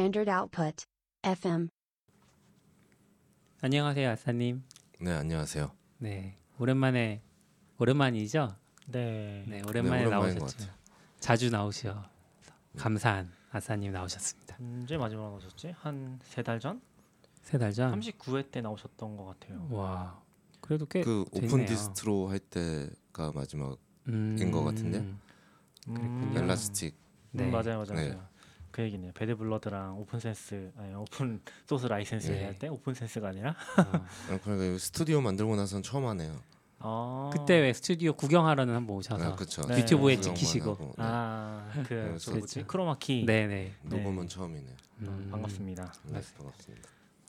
Standard Output. FM. 안녕하세요, 아싸님. 네 안녕하세요. 네, 오랜만에 오랜만이죠? 네. 네, 오랜만에 네, 오랜만인 것 나오셨죠. 자주 나오셔. 감사한 아싸님 나오셨습니다. 언제 마지막으로 나오셨지? 한 세 달 전? 세 달 전. 39회 때 나오셨던 것 같아요. 와, 그래도 꽤그 됐네요. Open Distro 할 때가 마지막 음, 것 같은데? 음, 그랬군요. Elastic. 네. 음, 맞아요, 맞아요. 네. 맞아요. 그 얘기네요. Bad Blood랑 오픈센스 아니 오픈 소스 라이센스 네. 할때 오픈센스가 아니라 어. 아, 그러니까 이 스튜디오 만들고 나선 처음 하네요. 아 그때 왜 스튜디오 구경하러는 한번 오셔서 아, 그렇죠. 네. 유튜브에 찍히시고. 네. 아그 그래서- 뭐지 크로마키 네네. 녹음은 처음이네요. 어, 음, 반갑습니다. 네. 반갑습니다.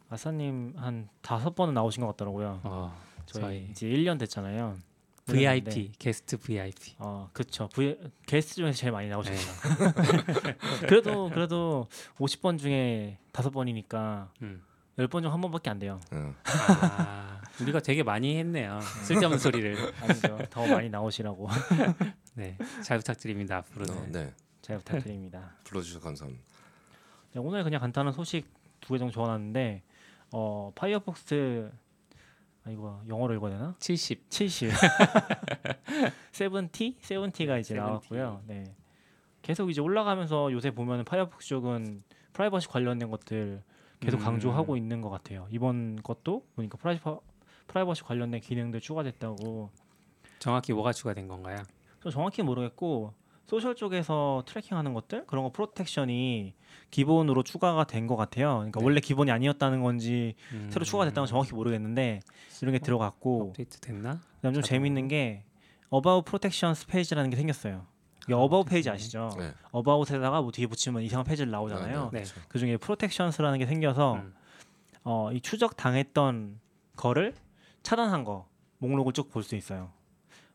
아싸님 한 다섯 번은 나오신 것 같더라고요. 어, 저희, 저희 이제 1년 됐잖아요. VIP 네. 게스트 VIP. 어 그쵸 V 게스트 중에서 제일 많이 나오셨죠. 네. 그래도 그래도 50번 중에 다섯 번이니까 음. 10번 중 한 번밖에 안 돼요. 어, 아, 우리가 되게 많이 했네요. 쓸데없는 소리를. 아니죠. 더 많이 나오시라고 네, 잘 부탁드립니다. 앞으로는. 어, 네 잘 부탁드립니다. 불러주셔서 감사합니다. 네, 오늘 그냥 간단한 소식 두 개 정도 적어놨는데 어 파이어폭스 아 이거 영어로 읽어야 되나? 70. 70 seventy seventy가 이제 seventy. 나왔고요. 네 계속 이제 올라가면서 요새 보면은 파이어폭스 쪽은 프라이버시 관련된 것들 계속 음. 강조하고 있는 것 같아요. 이번 것도 보니까 프라이 프라이버시 관련된 기능들 추가됐다고 정확히 뭐가 추가된 건가요? 저 정확히 모르겠고 소셜 쪽에서 tracking하는 것들 그런 거 protection이 기본으로 추가가 된 것 같아요. 그러니까 네. 원래 기본이 아니었다는 건지 음, 새로 추가됐다는 건 정확히 모르겠는데 이런 게 들어갔고 업데이트 됐나? 그다음 좀? 재밌는 게 About Protections 페이지라는 게 생겼어요. 이 아, About 페이지. 아시죠? 네. About에다가 뭐 뒤에 붙이면 이상한 페이지를 나오잖아요. 네, 네. 그렇죠. 그 중에 Protections라는 게 생겨서 음. 어, 이 추적 당했던 거를 차단한 거 목록을 쭉 볼 수 있어요.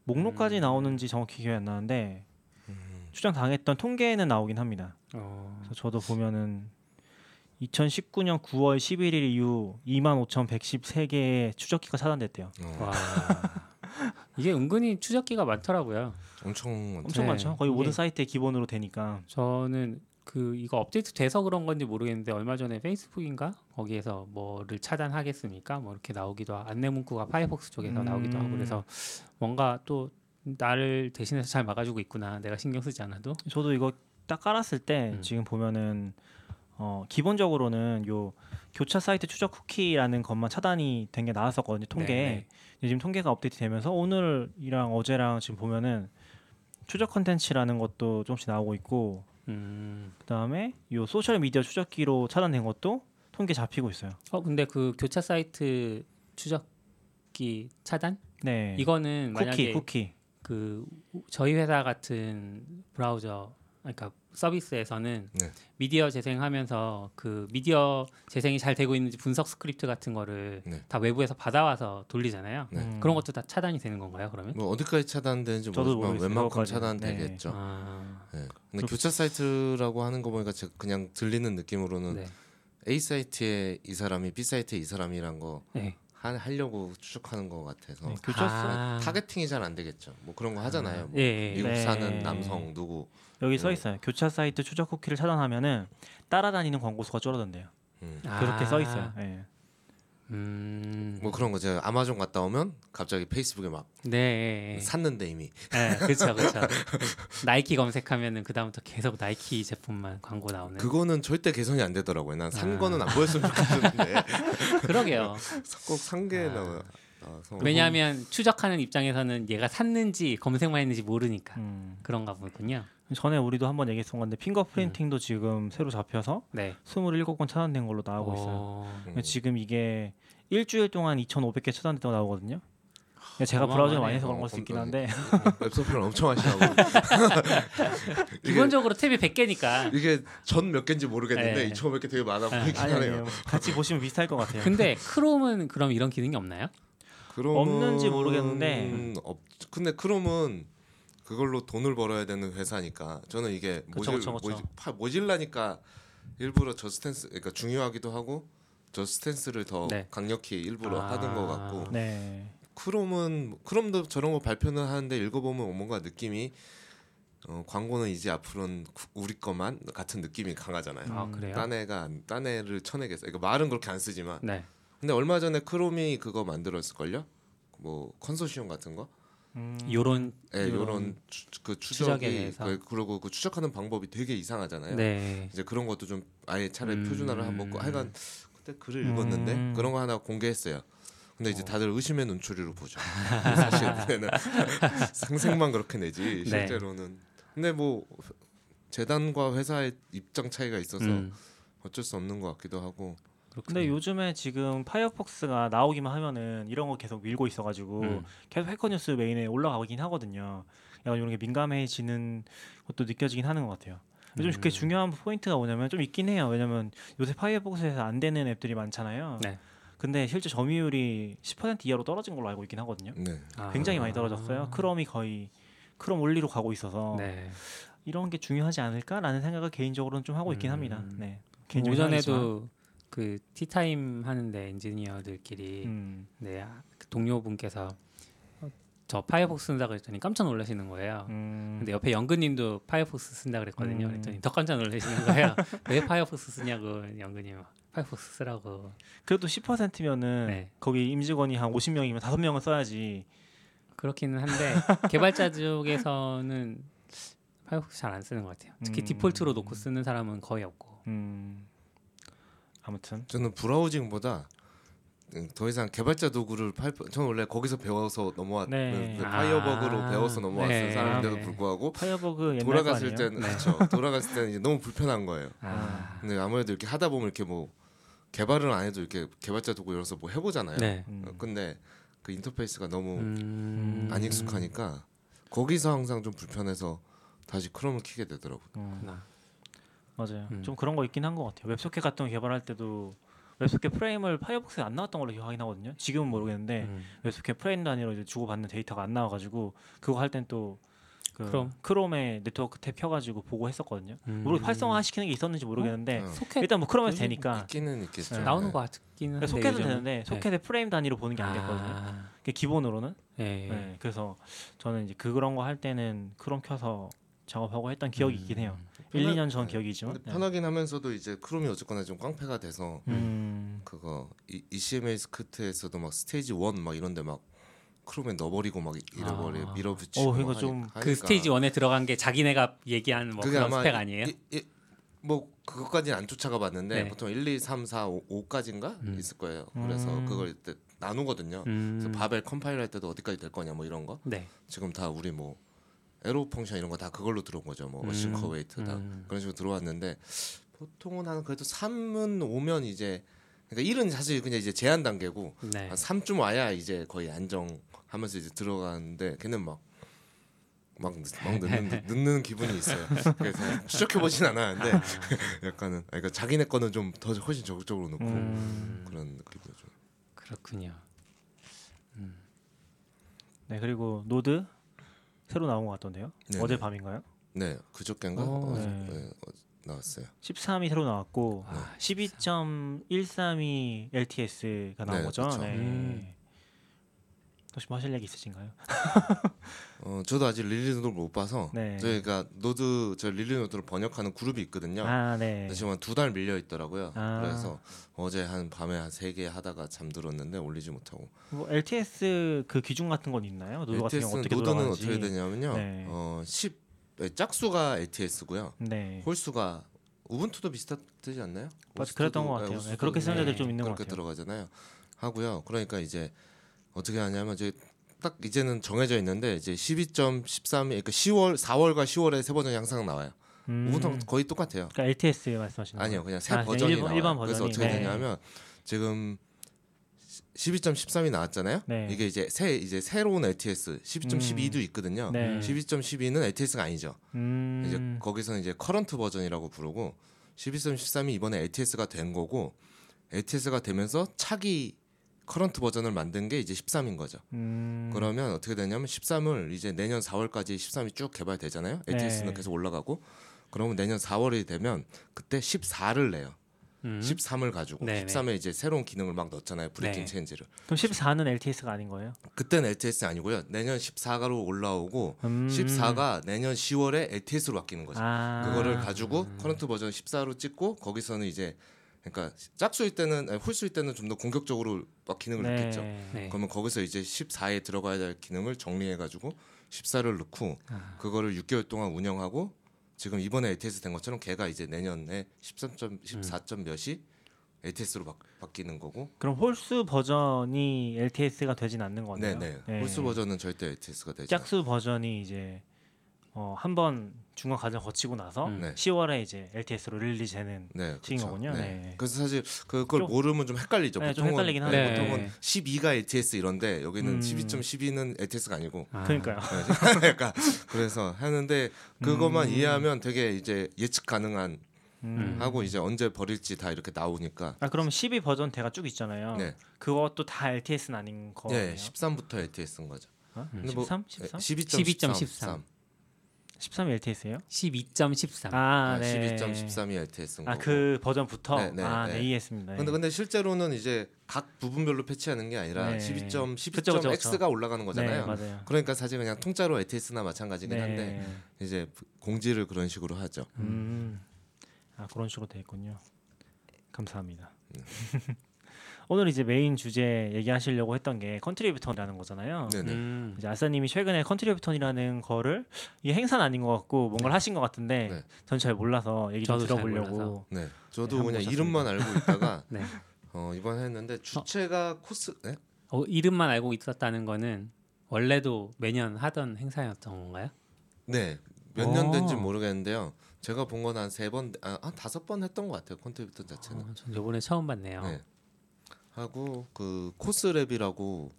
목록까지 음. 나오는지 정확히 기억이 안 나는데 음, 추적 당했던 통계는 나오긴 합니다. 어, 그래서 저도 보면은 2019년 9월 11일 이후 25,113개의 추적기가 차단됐대요. 어, 와. 이게 은근히 추적기가 많더라고요. 엄청 많죠. 엄청 네, 많죠. 거의 이게- 모든 사이트에 기본으로 되니까. 저는 그 이거 업데이트 돼서 그런 건지 모르겠는데 얼마 전에 페이스북인가 거기에서 뭐를 차단하겠습니까? 뭐 이렇게 나오기도 하, 안내 문구가 파이어폭스 쪽에서 음. 나오기도 하고 그래서 뭔가 또 나를 대신해서 잘 막아주고 있구나. 내가 신경 쓰지 않아도. 저도 이거 딱 깔았을 때 음. 지금 보면은 어, 기본적으로는 요 교차 사이트 추적 쿠키라는 것만 차단이 된 게 나왔었거든요. 통계에. 네, 근데 지금 통계가 업데이트 되면서 오늘이랑 어제랑 지금 보면은 추적 컨텐츠라는 것도 조금씩 나오고 있고 음. 그다음에 요 소셜 미디어 추적기로 차단된 것도 통계 잡히고 있어요. 어 근데 그 교차 사이트 추적기 차단? 네. 이거는 쿠키 만약에 쿠키. 그 저희 회사 같은 브라우저 그러니까 서비스에서는 네. 미디어 재생하면서 그 미디어 재생이 잘 되고 있는지 분석 스크립트 같은 거를 네. 다 외부에서 받아와서 돌리잖아요. 네. 음. 그런 것도 다 차단이 되는 건가요? 그러면? 뭐 어디까지 차단되는지 저도 모르지만. 웬만큼. 차단되겠죠. 아, 네. 근데 그- 교차 사이트라고 하는 거 보니까 제가 그냥 들리는 느낌으로는 네. A 사이트에 이 사람이 B 사이트에 이 사람이란 거 네. 하, 하려고 추적하는 것 같아서 네, 교차 아. targeting이 잘 안 되겠죠. 뭐 그런 거 하잖아요. 뭐 예, 예. 미국 네. 사는 남성 누구. 여기 써 음. 있어요. 교차 사이트 추적 쿠키를 차단하면은 따라다니는 광고 수가 줄어든대요. 음. 그렇게 아. 써 있어요. 예. 음. 뭐 그런 거 제가 아마존 갔다 오면 갑자기 페이스북에 막 네. 샀는데 이미 네, 그렇죠, 그렇죠. 나이키 검색하면은 그 다음부터 계속 나이키 제품만 광고 나오는. 그거는 절대 개선이 안 되더라고요. 난산 아. 거는 안 보였으면 좋겠는데 그러게요. 꼭 산게 아. 나와. 나와서 왜냐하면 추적하는 입장에서는 얘가 샀는지 검색만 했는지 모르니까 음. 그런가 보군요. 전에 우리도 한번 얘기했던 건데 핑거 프린팅도 지금 새로 잡혀서 네. 27건 차단된 걸로 나오고 있어요. 어, 음. 지금 이게 일주일 동안 2,500개 차단됐다고 나오거든요. 제가 브라우저를 많이 해서 그런 걸 수 있긴 한데 웹서핑을 엄청 하시라고 기본적으로 탭이 100개니까. 이게 전 몇 개인지 모르겠는데 네. 2,500개 되게 많아 네. 보이긴 하네요. 같이 보시면 비슷할 것 같아요. 근데 크롬은 그럼 이런 기능이 없나요? 크롬은 없는지 모르겠는데. 없, 근데 크롬은 그걸로 돈을 벌어야 되는 회사니까 저는 이게 그쵸, 모질, 그쵸, 그쵸. 모질, 파, 모질라니까 일부러 저 stance 그러니까 중요하기도 하고 저 stance를 더 네. 강력히 일부러 아. 하던 것 같고 네. 크롬은 크롬도 저런 거 발표는 하는데 읽어보면 뭔가 느낌이 어, 광고는 이제 앞으로는 구- 우리 것만 같은 느낌이 강하잖아요. 아? 딴 애가 안- 딴 애를 쳐내겠어. 그러니까 말은 그렇게 안 쓰지만. 네. 근데 얼마 전에 크롬이 그거 만들었을 걸요? 뭐 컨소시엄 같은 거? 음. 요런 예, 요런 요런 추, 그 추적이 대해서. 그, 그리고 그 추적하는 방법이 되게 이상하잖아요. 네. 이제 그런 것도 좀 아예 차라리 음. 표준화를 한번 고 하여간 그때 글을 읽었는데 음. 그런 거 하나 공개했어요. 근데 어. 이제 다들 의심의 눈초리로 보죠. 사실 우리는 상생만 그렇게 내지 네. 실제로는. 근데 뭐 재단과 회사의 입장 차이가 있어서 음, 어쩔 수 없는 것 같기도 하고. 그렇군요. 근데 요즘에 지금 파이어폭스가 나오기만 하면은 이런 거 계속 밀고 있어가지고 음. 계속 해커 뉴스 메인에 올라가긴 하거든요. 약간 이런 게 민감해지는 것도 느껴지긴 하는 것 같아요. 요즘 음. 그게 중요한 포인트가 뭐냐면 좀 있긴 해요. 왜냐면 요새 파이어폭스에서 안 되는 앱들이 많잖아요. 네. 근데 실제 점유율이 10% 이하로 떨어진 걸로 알고 있긴 하거든요. 네. 아. 굉장히 많이 떨어졌어요. 크롬이 거의 크롬 only로 가고 있어서 네. 이런 게 중요하지 않을까라는 생각을 개인적으로는 좀 하고 있긴 음. 합니다. 네. 오전에도 그 티타임 하는데 엔지니어들끼리 음, 네, 아, 그 동료분께서 어, 저 파이어폭스 쓴다 그랬더니 깜짝 놀라시는 거예요. 음, 근데 옆에 영근님도 파이어폭스 쓴다 그랬거든요. 음. 그랬더니 더 깜짝 놀라시는 거예요. 왜 파이어폭스 쓰냐고 영근님 파이어폭스 쓰라고. 그래도 10%면은 네. 거기 임직원이 한 50명이면 5명은 써야지. 그렇기는 한데 개발자 쪽에서는 파이어폭스 잘 안 쓰는 것 같아요. 특히 음. 디폴트로 놓고 쓰는 사람은 거의 없고. 음, 아무튼 저는 browsing보다 더 이상 개발자 도구를 팔 저는 원래 거기서 배워서 넘어왔 네. 그 파이어버그로 아. 배워서 넘어왔을 네. 사람인데도 네. 불구하고 파이어버그 옛날 돌아갔을 거 아니에요? 때는 네. 그렇죠. 돌아갔을 때는 이제 너무 불편한 거예요. 아, 근데 아무래도 이렇게 하다 보면 이렇게 뭐 개발을 안 해도 이렇게 개발자 도구 열어서 뭐 해보잖아요. 네. 음. 어, 근데 그 인터페이스가 너무 음, 안 익숙하니까 거기서 항상 좀 불편해서 다시 크롬을 키게 되더라고요. 음. 맞아요. 음. 좀 그런 거 있긴 한 것 같아요. 웹소켓 같은 거 개발할 때도 웹소켓 프레임을 파이어폭스에 안 나왔던 걸로 기억하긴 하거든요. 지금은 모르겠는데 음. 웹소켓 프레임 단위로 이제 주고받는 데이터가 안 나와가지고 그거 할 땐 또 그 크롬? 크롬에 네트워크 탭 켜가지고 보고 했었거든요. 음. 모르 활성화 시키는 게 있었는지 모르겠는데 어. 소켓 일단 뭐 크롬에서 되니까 있기는 있겠죠. 네. 나오는 네. 것 같기는 한데 소켓은 요즘은. 되는데 소켓의 프레임 단위로 보는 게 안 됐거든요. 아, 기본으로는. 예. 네, 그래서 저는 이제 그런 거 할 때는 크롬 켜서 작업하고 했던 기억이 있긴 해요. 음. 1, 2년 전 네. 기억이지만. 근데 편하긴 하면서도 이제 크롬이 어쨌거나 좀 깡패가 돼서 음. 그거 이, ECMA 스크트에서도 막 스테이지 1 막 이런데 막 크롬에 넣어버리고 막 잃어버려 아. 밀어붙이고 어, 그러니까 좀. 그 스테이지 1에 들어간 게 자기네가 얘기한 뭐 그런 아마 스펙 아니에요? 이, 이, 뭐 그것까지는 안 쫓아가 봤는데 네. 보통 1, 2, 3, 4, 5, 까지인가 음. 있을 거예요. 그래서 음. 그걸 이때 나누거든요. 음. 그래서 바벨 컴파일 할 때도 어디까지 될 거냐 뭐 이런 거. 네. 지금 다 우리 뭐 arrow function 이런 거 다 그걸로 들어온 거죠. 뭐 음. async await 다 음. 그런 식으로 들어왔는데 보통은 한 그래도 3쯤 오면 이제 그러니까 1은 사실 그냥 이제 제한 단계고 네. 한 3쯤 와야 이제 거의 안정하면서 이제 들어가는데 걔는 막 막, 막 늦는, 늦는 기분이 있어요. 그래서 추적해 보진 않았는데 약간은 그러니까 자기네 거는 좀 더 훨씬 적극적으로 놓고 음. 그런 느낌이죠. 그렇군요. 네 그리고 노드 새로 나온 것 같던데요. 네, 어제 네. 밤인가요? 네, 그저께인가 오. 어제, 네. 네, 어, 나왔어요. 13이 새로 나왔고 아, 12.132 LTS가 나온 네, 거죠. 그쵸. 네. 음. 혹시 뭐 하실 얘기 있으신가요? 어, 저도 아직 릴리즈 노트를 못 봐서 네. 저희가 노드 저 릴리즈 노트를 번역하는 그룹이 있거든요. 아 네. 근데 지금 한 두 달 밀려 있더라고요. 아. 그래서 어제 한 밤에 한 세 개 하다가 잠들었는데 올리지 못하고. 뭐 LTS 그 기준 같은 건 있나요? 노드 같은 경우 어떻게 노드는 돌아가는지. 어떻게 되냐면요. 네. 어, 10 네, 짝수가 LTS고요. 네. 홀수가 우분투도 비슷하지 않나요? 우분투도- 그랬던 것 같아요. 네, 네, 우분투도 그렇게 네, 좀 있는 것 그렇게 같아요. 들어가잖아요. 하고요. 그러니까 이제 어떻게 하냐면 이제 딱 이제는 정해져 있는데 이제 12.13 그러니까 10월 4월과 10월에 세 버전이 항상 나와요. 음. 우분투 거의 똑같아요. 그러니까 LTS 말씀하시는 아니요? 그냥 새 아, 버전이 일반- 나와요. 일반 그래서 버전이. 어떻게 네. 되냐면 지금 12.13이 나왔잖아요. 네. 이게 이제 새 이제 새로운 LTS 12.12도 있거든요. 네. 12.12는 LTS가 아니죠. 음. 이제 거기서는 이제 current 버전이라고 부르고 12.13이 이번에 LTS가 된 거고 LTS가 되면서 차기 current 버전을 만든 게 이제 13인 거죠. 음. 그러면 어떻게 되냐면 13을 이제 내년 4월까지 13이 쭉 개발되잖아요. 네. 계속 올라가고 그러면 내년 4월이 되면 그때 14를 내요. 음. 13을 가지고 네네. 13에 이제 새로운 기능을 막 넣었잖아요. breaking 네. change를. 그럼 14는 LTS가 아닌 거예요? 그때는 LTS 아니고요. 내년 14가로 올라오고 음. 14가 내년 10월에 LTS로 바뀌는 거죠. 아. 그거를 가지고 current 버전 14로 찍고 거기서는 이제 그러니까 짝수일 때는 아니, 홀수일 때는 좀 더 공격적으로 막 기능을 네. 넣겠죠. 네. 그러면 거기서 이제 14에 들어가야 될 기능을 정리해 가지고 14를 넣고 아. 그거를 6개월 동안 운영하고 지금 이번에 LTS 된 것처럼 걔가 이제 내년에 13점 14점 몇이 LTS로 바, 바뀌는 거고 그럼 홀수 버전이 LTS가 되진 않는 거네요. 네네 네. 홀수 버전은 절대 LTS가 되죠. 짝수 버전이 이제 어, 한번 중간 과정 거치고 나서 음. 네. 10월에 이제 LTS로 릴리즈되는 네, 그쵸. 거군요. 네. 그래서 사실 그걸 좀- 모르면 좀 헷갈리죠. 네, 좀 보통은 헷갈리긴 네, 하네요. 보통은 네. 12가 LTS 이런데 여기는 음. 12.12는 LTS가 아니고 아. 그러니까요. 그러니까 그래서 하는데 그것만 음. 이해하면 되게 이제 예측 가능한 음. 하고 이제 언제 버릴지 다 이렇게 나오니까 아 그럼 12 버전 대가 쭉 있잖아요. 네, 그것도 다 LTS는 아닌 거예요. 네 13부터 LTS인 거죠. 어? 음. 근데 뭐- 13? 13? 12.13 13이 LTS예요? 12.13. 아, 네. 12.13이 LTS인 아 거고. 그 버전부터 네, 네, 아, 네. 네, 이해했습니다. 네. 근데 근데 실제로는 이제 각 부분별로 패치하는 게 아니라 네. 12. 그쵸, 12. 그쵸, X가 올라가는 거잖아요. 네, 맞아요. 그러니까 사실 그냥 통짜로 LTS나 마찬가지긴 한데 네. 이제 공지를 그런 식으로 하죠. 음. 아 그런 식으로 돼 있군요. 감사합니다. 네. 오늘 이제 메인 주제 얘기하시려고 했던 게 컨트리뷰턴이라는 거잖아요. 네네. 음. 이제 아싸님이 최근에 컨트리뷰턴이라는 거를 이게 행사는 아닌 것 같고 뭔가를 하신 것 같은데 네. 전 잘 몰라서 얘기 좀 들어보려고. 네, 저도 네, 그냥 이름만 알고 있다가 네. 어, 이번에 했는데 주체가 코스 네? 어, 이름만 알고 있었다는 거는 원래도 매년 하던 행사였던 건가요? 네. 몇 년 된지 오. 모르겠는데요. 제가 본 건 한 세 번, 아, 한 다섯 번 했던 것 같아요. 콘트리뷰터 자체는. 어, 전 이번에 처음 봤네요. 네. 하고 그 코스랩이라고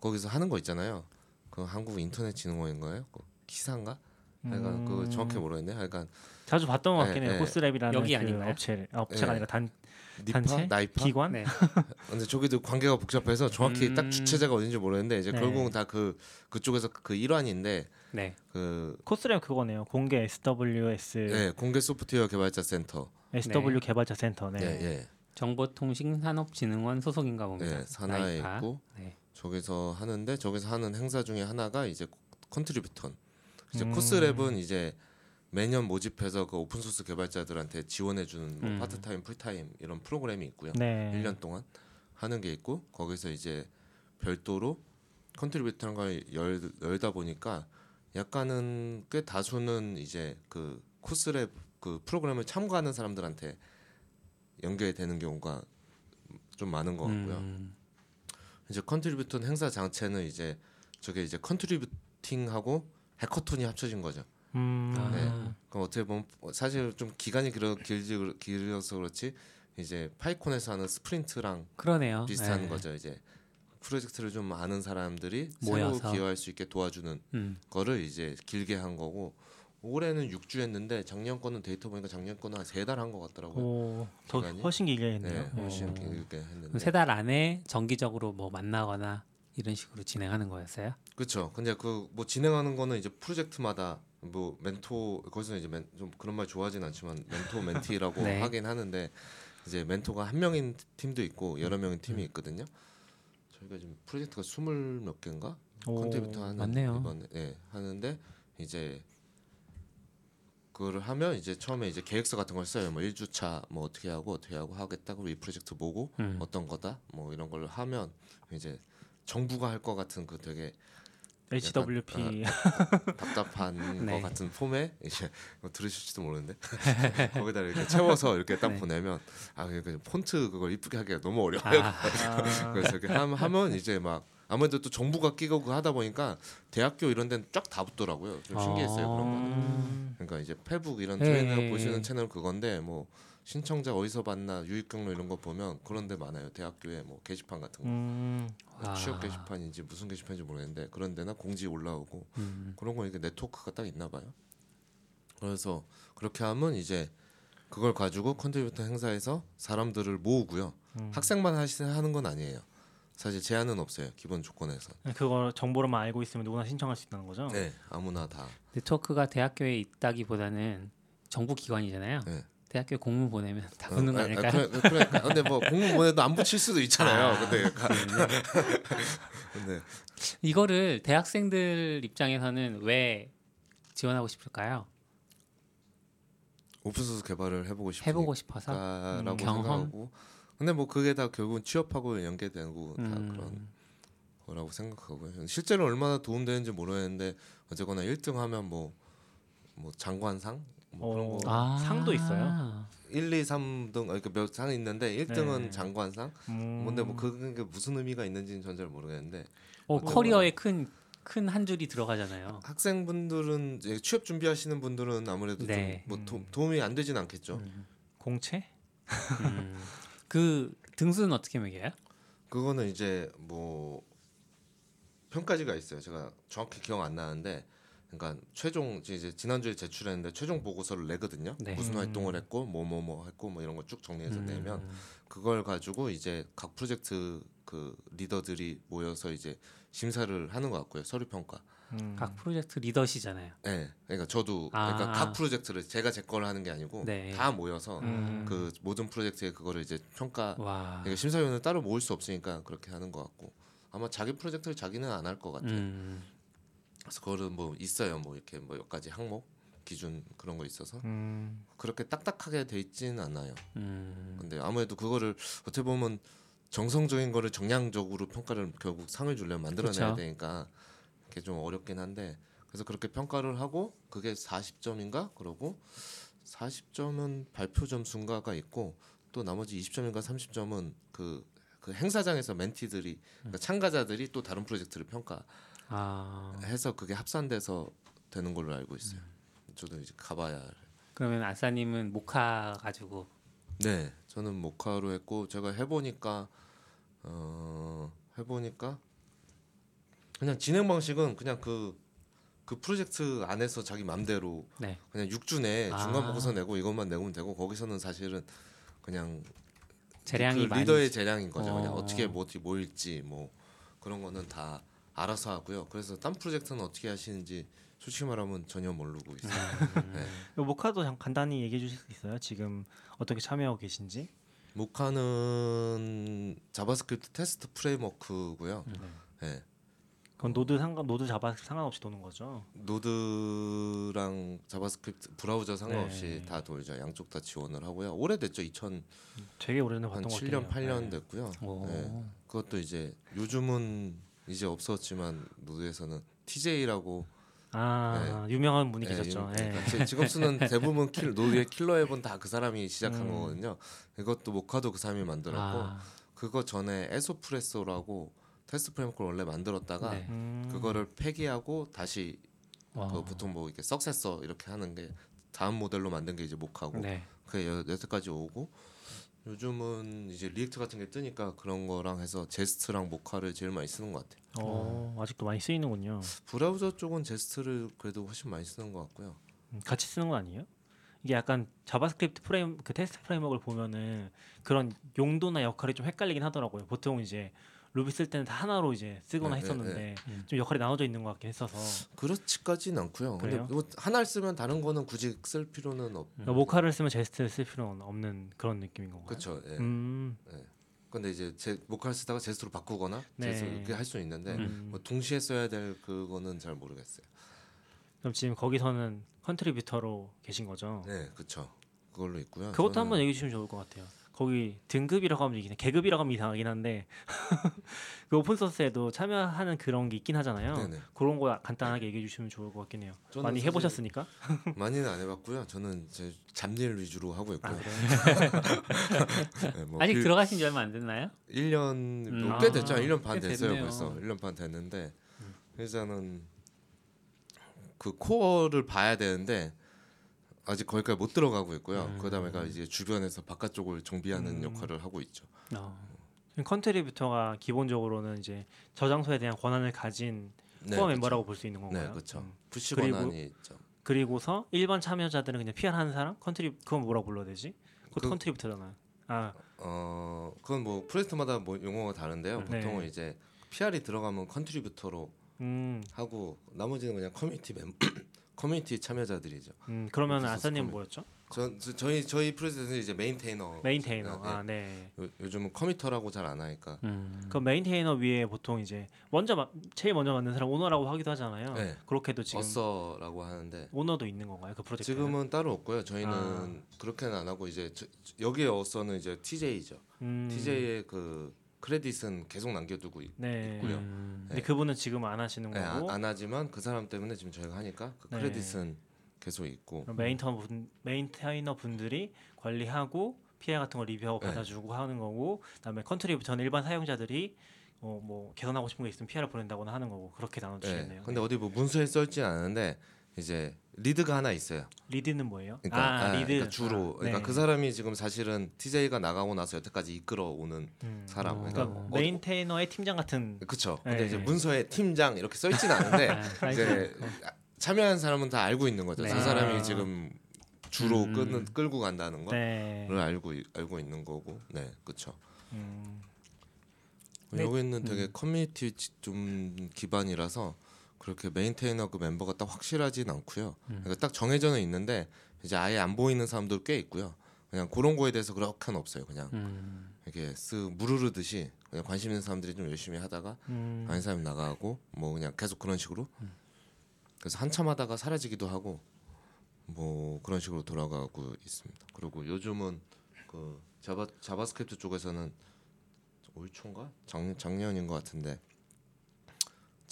거기서 하는 거 있잖아요. 그 한국 인터넷 진흥원인가요? 그 기사인가? 그거 음. 정확히 모르겠네. 하여간 자주 봤던 것 네, 같긴 해요. 네. 코스랩이라는 여기 그 아닌가요? 업체 아, 업체가 네. 아니라 단 니파, 단체? NIPA. 기관. 네. 근데 저기도 관계가 복잡해서 정확히 음. 딱 주체자가 어딘지 모르겠는데 이제 네. 결국은 다 그 그쪽에서 그 일환인데 네. 그 코스랩 그거네요. 공개 SWS 네, 공개 소프트웨어 개발자 센터. SW 네. 개발자 센터 네. 예, 예. 정보통신산업진흥원 소속인가 봅니다. 네, 산하에 NIPA. 있고 네. 저기서 하는데 저기서 하는 행사 중에 하나가 이제 컨트리뷰턴. 이제 음. 코스랩은 이제 매년 모집해서 그 오픈 소스 개발자들한테 지원해 주는 뭐 음. 파트타임, 풀타임 이런 프로그램이 있고요. 네. 1년 동안 하는 게 있고 거기서 이제 별도로 컨트리뷰턴 걸 열, 열다 보니까 약간은 꽤 다수는 이제 그 코스랩 그 프로그램을 참고하는 사람들한테 연결이 되는 경우가 좀 많은 것 같고요. 음. 이제 컨트리뷰턴 행사 자체는 이제 저게 이제 contributing하고 해커톤이 합쳐진 거죠. 음. 아. 네. 그럼 어떻게 보면 사실 좀 기간이 길어 길지 길어서 그렇지 이제 파이콘에서 하는 sprint랑 그러네요. 비슷한 네. 거죠. 이제 프로젝트를 좀 아는 사람들이 모여서. 새로 기여할 수 있게 도와주는 음. 거를 이제 길게 한 거고 올해는 6주 했는데 작년 거는 데이터 보니까 작년 거는 한 세 달 한 것 같더라고요. 오, 더? 훨씬 길게 네, 했네요. 훨씬 어. 길게 했는데. 세 달 안에 정기적으로 뭐 만나거나 이런 식으로 진행하는 거였어요. 그렇죠. 근데 그 뭐 진행하는 거는 이제 프로젝트마다 뭐 멘토 거기서 이제 멘, 좀 그런 말 좋아하진 않지만 멘토 멘티라고 네. 하긴 하는데 이제 멘토가 한 명인 팀도 있고 여러 명인 팀이 있거든요. 저희가 지금 프로젝트가 스물 몇 개인가 오, 컨트리뷰터 하는 많네요. 이번에 예, 하는데 이제 그거를 하면 이제 처음에 이제 계획서 같은 걸 써요. 뭐 1주차 뭐 어떻게 하고 어떻게 하고 하겠다. 그리고 이 프로젝트 보고 음. 어떤 거다. 뭐 이런 걸 하면 이제 정부가 할 것 같은 그 되게 HWP 답답한 네. 거 같은 폼에 이제 뭐 들으실지도 모르는데 거기다 이렇게 채워서 이렇게 딱 네. 보내면 아 그러니까 폰트 그걸 이쁘게 하기가 너무 어려워요. 아, 아, 그래서 이렇게 함- 하면 이제 막 아무래도 또 정부가 끼고 하다 보니까 대학교 이런 데는 쫙 다 붙더라고요. 좀 신기했어요 그런 거. 음. 그러니까 이제 페북 이런 네. 트레이너 보시는 채널 그건데 뭐 신청자 어디서 봤나 유입 경로 이런 거 보면 그런 데 많아요. 대학교에 뭐 게시판 같은 거. 음. 와. 취업 게시판인지 무슨 게시판인지 모르겠는데 그런 데나 공지 올라오고 음. 그런 거 이게 네트워크가 딱 있나 봐요. 그래서 그렇게 하면 이제 그걸 가지고 컨트리뷰톤 행사에서 사람들을 모으고요. 음. 학생만 하시, 하는 건 아니에요. 사실 제한은 없어요. 기본 조건에서. 그거 정보로만 알고 있으면 누구나 신청할 수 있다는 거죠? 네, 아무나 다. 네트워크가 대학교에 있다기보다는 정부 기관이잖아요. 네. 대학교 공문 보내면 다 어, 붙는 거 아, 아, 아닐까요? 그래, 그러니까 근데 뭐 공문 보내도 안 붙일 수도 있잖아요. 아. 근데 근데 이거를 대학생들 입장에서는 왜 지원하고 싶을까요? 오픈소스 개발을 해보고 싶으니까 해보고 싶어서. 라고 음, 경험? 생각하고 근데 뭐 그게 다 결국은 취업하고 연계되고 다 음. 그런 거라고 생각하고요. 실제로 얼마나 도움되는지 모르겠는데 어쨌거나 1등 하면 뭐, 뭐 장관상 뭐 그런 어. 거 아, 상도 있어요? 1, 2, 3등 이렇게 몇 상이 있는데 1등은 네. 장관상. 음. 근데 뭐 그게 무슨 의미가 있는지는 전 잘 모르겠는데 어, 뭐- 커리어에 큰 큰 한 줄이 들어가잖아요. 학생분들은 이제 취업 준비하시는 분들은 아무래도 네. 좀뭐 음. 도움이 안 되진 않겠죠. 음. 공채? 음. 그 등수는 어떻게 매겨요? 그거는 이제 뭐 평가지가 있어요. 제가 정확히 기억 안 나는데, 그러니까 최종 이제 지난주에 제출했는데 최종 보고서를 내거든요. 네. 무슨 음. 활동을 했고 뭐뭐 뭐 했고 뭐 이런 거 쭉 정리해서 음. 내면 그걸 가지고 이제 각 프로젝트 그 리더들이 모여서 이제 심사를 하는 것 같고요. 서류 평가. 음. 각 프로젝트 리더시잖아요. 네, 그러니까 저도 아. 그러니까 각 프로젝트를 제가 제 거를 하는 게 아니고 네. 다 모여서 음. 그 모든 프로젝트에 그거를 이제 평가 와. 그러니까 심사위원을 따로 모을 수 없으니까 그렇게 하는 것 같고 아마 자기 프로젝트를 자기는 안 할 것 같아요. 음. 그래서 그거는 뭐 있어요. 뭐 이렇게 뭐 몇 가지 항목 기준 그런 거 있어서 음. 그렇게 딱딱하게 돼 있지는 않아요. 음. 근데 아무래도 그거를 어떻게 보면 정성적인 거를 정량적으로 평가를 결국 상을 주려면 만들어내야 그쵸. 되니까 그게 좀 어렵긴 한데 그래서 그렇게 평가를 하고 그게 40점인가 그러고 40점은 발표 점수인가가 있고 또 나머지 20점인가 30점은 그, 그 행사장에서 멘티들이 그러니까 참가자들이 또 다른 프로젝트를 평가해서 아. 그게 합산돼서 되는 걸로 알고 있어요. 저도 이제 가봐야. 그러면 아싸님은 모카 가지고 네, 저는 모카로 했고 제가 해보니까 어 해보니까 그냥 진행 방식은 그냥 그그 프로젝트 안에서 자기 맘대로 네. 그냥 6주 내에 아. 중간 보고서 내고 이것만 내면 되고 거기서는 사실은 그냥 재량이 그 리더의 재량인 거죠. 어. 그냥 어떻게 뭐 어떻게 모일지 뭐 그런 거는 다 알아서 하고요. 그래서 딴 프로젝트는 어떻게 하시는지 솔직히 말하면 전혀 모르고 있어요. 음. 네. 이 Mocha도 잠- 간단히 얘기해 주실 수 있어요? 지금 어떻게 참여하고 계신지? Mocha는 JavaScript 테스트 framework고요. 음. 네. 그건 Node 상관 Node Java 상관없이 도는 거죠. Node랑 JavaScript 브라우저 상관없이 네. 다 돌죠. 양쪽 다 지원을 하고요. 오래됐죠. 2000한 되게 오래전에 봤던 것 같아요. 7년 8년 네. 됐고요. 오. 네. 그것도 이제 요즘은 이제 없었지만 Node에서는 TJ라고 아 유명한 분이 네, 계셨죠. 그러니까 제 직업 수는 대부분 킬, Node의 킬러 앱은 다 그 사람이 시작한 음. 거거든요. 이것도 Mocha도 그 사람이 만들었고 아. 그거 전에 Expresso라고 테스트 framework를 원래 만들었다가 네. 음. 그거를 폐기하고 다시 와. 그 보통 뭐 이렇게 successor 이렇게 하는 게 다음 모델로 만든 게 이제 Mocha고 네. 그게 여- 여태까지 오고 요즘은 이제 React 같은 게 뜨니까 그런 거랑 해서 Jest랑 Mocha를 제일 많이 쓰는 것 같아요. 어, 아직도 많이 쓰이는군요. 브라우저 쪽은 Jest를 그래도 훨씬 많이 쓰는 것 같고요. 음, 같이 쓰는 건 아니에요? 이게 약간 JavaScript 프레임 그 테스트 framework를 보면은 그런 용도나 역할이 좀 헷갈리긴 하더라고요. 보통 이제 루비 쓸 때는 다 하나로 이제 쓰거나 네, 네, 했었는데 음. 좀 역할이 나눠져 있는 것 같긴 했어서 그렇지까지는 않고요. 근데 그래요? 뭐 하나를 쓰면 다른 거는 굳이 쓸 필요는 없. 그러니까 Mocha를 쓰면 Jest를 쓸 필요는 없는 그런 느낌인 건가요? 그렇죠. 예. 음, 근데 이제 제 Mocha를 쓰다가 Jest로 바꾸거나 네. Jest 이렇게 할 수 있는데 음. 뭐 동시에 써야 될 그거는 잘 모르겠어요. 그럼 지금 거기서는 contributor로 계신 거죠? 네, 그렇죠. 그걸로 있고요. 그것도 저는- 한번 얘기해 주시면 좋을 것 같아요. 거기 등급이라고 하면 이게 계급이라고 하면 이상하긴 한데 그 오픈 소스에도 참여하는 그런 게 있긴 하잖아요. 네네. 그런 거 간단하게 얘기해 주시면 좋을 것 같긴 해요. 많이 해보셨으니까? 많이는 안 해봤고요. 저는 제 잡일 위주로 하고 있고요. 아? 네, 뭐 아직 빌- 들어가신 지 얼마 안 됐나요? 1년 음. 뭐 꽤 아, 됐죠. 1년 반꽤 됐어요. 됐네요. 벌써 1년 반 됐는데 회사는 그 코어를 봐야 되는데 아직 거기까지 못 들어가고 있고요. 음. 그다음에가 이제 주변에서 바깥쪽을 정비하는 음. 역할을 하고 있죠. 어. contributor가 기본적으로는 이제 저장소에 대한 권한을 가진 네, 코어 그쵸. 멤버라고 볼 수 있는 건가요? 네, 그렇죠. 음. push 권한이 있죠. 그리고서 일반 참여자들은 그냥 PR 하는 사람? contri 그건 뭐라고 불러야 되지? 그- contributor잖아요. 아, 어, 그건 뭐 프로젝트마다 뭐 용어가 다른데요. 네. 보통은 이제 PR이 들어가면 contributor로 음, 하고 나머지는 그냥 커뮤니티 멤 커뮤니티 참여자들이죠. 음 그러면 커뮤- 뭐였죠? 저, 저 저 희 저희 프로젝트는 이제 maintainer. maintainer. 네, 아, 네. 요, 요즘은 committer라고 잘 안 하니까. 음. 그 maintainer 위에 보통 이제 먼저 마, 제일 먼저 만든 사람 오너라고 하기도 하잖아요. 네. 그렇게도 지금 author라고 하는데 오너도 있는 건가요? 그 프로젝트 지금은 따로 없고요. 저희는 아. 그렇게는 안 하고 이제 저, 여기에 author는 이제 TJ죠. 음, TJ의 그 credit은 계속 남겨두고 있, 네. 있고요. 음. 근데 그분은 지금 안 하시는 네, 거고 안, 안 하지만 그 사람 때문에 지금 저희가 하니까 그 네. credit은 계속 있고 그럼 maintainer 분 maintainer 분들이 관리하고 PR 같은 거 리뷰하고 네. 받아주고 하는 거고 그다음에 contributor 전 일반 사용자들이 어, 뭐 개선하고 싶은 게 있으면 PR을 보낸다거나 하는 거고 그렇게 네. 나눠주시겠네요. 근데 어디 뭐 문서에 써있진 않은데 이제 lead가 하나 있어요. lead는 뭐예요? 그러니까, 아, 아, lead 그러니까 주로 아, 그러니까 네. 그 사람이 지금 사실은 TJ가 나가고 나서 여태까지 이끌어오는 음. 사람. 어. 그러니까 그러니까 어디- maintainer의 팀장 같은 그쵸. 근데 네. 이제 문서에 팀장 이렇게 써 있진 않은데 아, 이제 참여한 사람은 다 알고 있는 거죠. 네. 저 사람이 아. 지금 주로 음. 끄는 끌고 간다는 거를 네. 알고 이- 알고 있는 거고. 네, 그렇죠. 음. 네. 여기는 되게 커뮤니티 지- 좀 기반이라서 그렇게 maintainer 그 멤버가 딱 확실하진 않고요. 그러니까 딱 정해져는 있는데 이제 아예 안 보이는 사람들 꽤 있고요. 그냥 그런 거에 대해서 그렇게는 없어요. 그냥 음. 이렇게 쓱 물 흐르듯이 그냥 관심 있는 사람들이 좀 열심히 하다가 음. 아닌 사람이 나가고 뭐 그냥 계속 그런 식으로 그래서 한참 하다가 사라지기도 하고 뭐 그런 식으로 돌아가고 있습니다. 그리고 요즘은 그 Java JavaScript 쪽에서는 올 초인가 작 작년인 것 같은데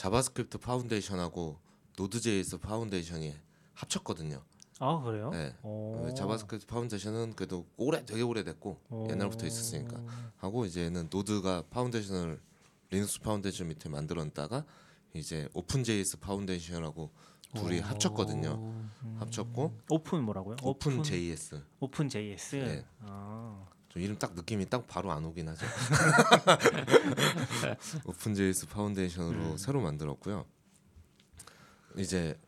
자바스크립트 파운데이션하고 노드.js 파운데이션이 합쳤거든요. 아 그래요? 네. 오. JavaScript Foundation은 그래도 오래 되게 오래됐고 오. 옛날부터 있었으니까 하고 이제는 Node가 foundation을 Linux Foundation 밑에 만들었다가 이제 Open.js Foundation하고 둘이 오. 합쳤거든요. 음. 합쳤고 오픈 뭐라고요? Open.js Open JS. 네. 아. 좀 이름 딱 느낌이 딱 바로 안 오긴 하죠. Open.js Foundation으로 새로 만들었고요. 이제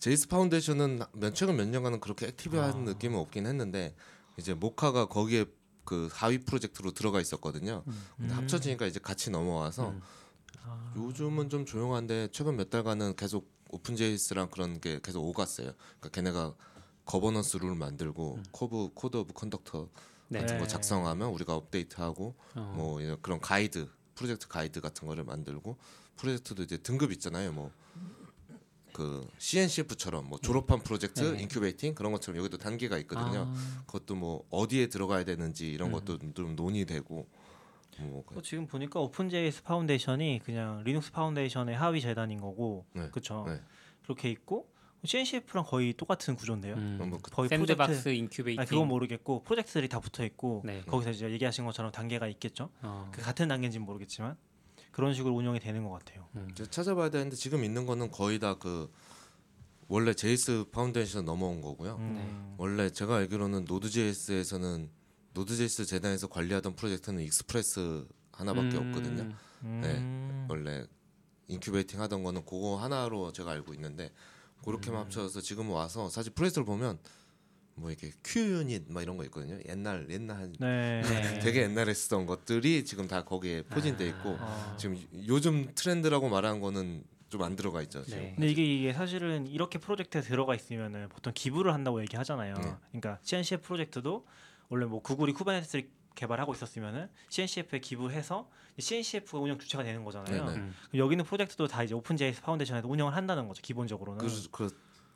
JS 파운데이션은 몇 최근 몇 년간은 그렇게 active한 느낌은 없긴 했는데 이제 Mocha가 거기에 그 하위 프로젝트로 들어가 있었거든요. 근데 합쳐지니까 이제 같이 넘어와서 음. 아. 요즘은 좀 조용한데 최근 몇 달간은 계속 OpenJS랑 그런 게 계속 오갔어요. 그러니까 걔네가 거버넌스 룰 만들고 code of code of conduct 네. 같은 거 네. 작성하면 우리가 업데이트하고 어. 뭐 이런 그런 가이드 프로젝트 가이드 같은 거를 만들고 프로젝트도 이제 등급 있잖아요. 뭐 그 CNCF처럼 뭐 졸업한 프로젝트 네. incubating 그런 것처럼 여기도 단계가 있거든요. 아, 그것도 뭐 어디에 들어가야 되는지 이런 음. 것도 좀 논의되고 뭐 그- 어, 지금 보니까 OpenJS Foundation이 그냥 Linux Foundation의 하위 재단인 거고, 네. 그렇죠? 네. 그렇게 있고 CNCF랑 거의 똑같은 구조인데요. 음. 뭐 그- 거의 sandbox 프로젝트, incubating. 아 그건 모르겠고 프로젝트들이 다 붙어 있고 네. 거기서 이제 얘기하신 것처럼 단계가 있겠죠. 어. 그 같은 단계인지는 모르겠지만 그런 식으로 운영이 되는 것 같아요. 음. 찾아봐야 되는데 지금 있는 거는 거의 다 그 원래 JS Foundation 넘어온 거고요. 음. 원래 제가 알기로는 Node.js에서는 Node.js 재단에서 관리하던 프로젝트는 Express 하나밖에 음. 없거든요. 네. 음. 원래 incubating 하던 거는 그거 하나로 제가 알고 있는데 그렇게만 음. 합쳐서 지금 와서 사실 프로젝트를 보면 뭐 이렇게 QUnit 막 이런 거 있거든요. 옛날 옛날 한 네. 네. 되게 옛날에 쓰던 것들이 지금 다 거기에 포진돼 있고 아. 지금 요즘 트렌드라고 말한 거는 좀 안 들어가 있죠. 지금. 네. 근데 이게, 이게 사실은 이렇게 프로젝트에 들어가 있으면은 보통 기부를 한다고 얘기하잖아요. 네. 그러니까 CNCF 프로젝트도 원래 뭐 Google이 Kubernetes를 개발하고 있었으면은 CNCF에 기부해서 CNCF가 운영 주체가 되는 거잖아요. 음. 그럼 여기는 프로젝트도 다 이제 OpenJS Foundation에서 운영을 한다는 거죠. 기본적으로는. 그,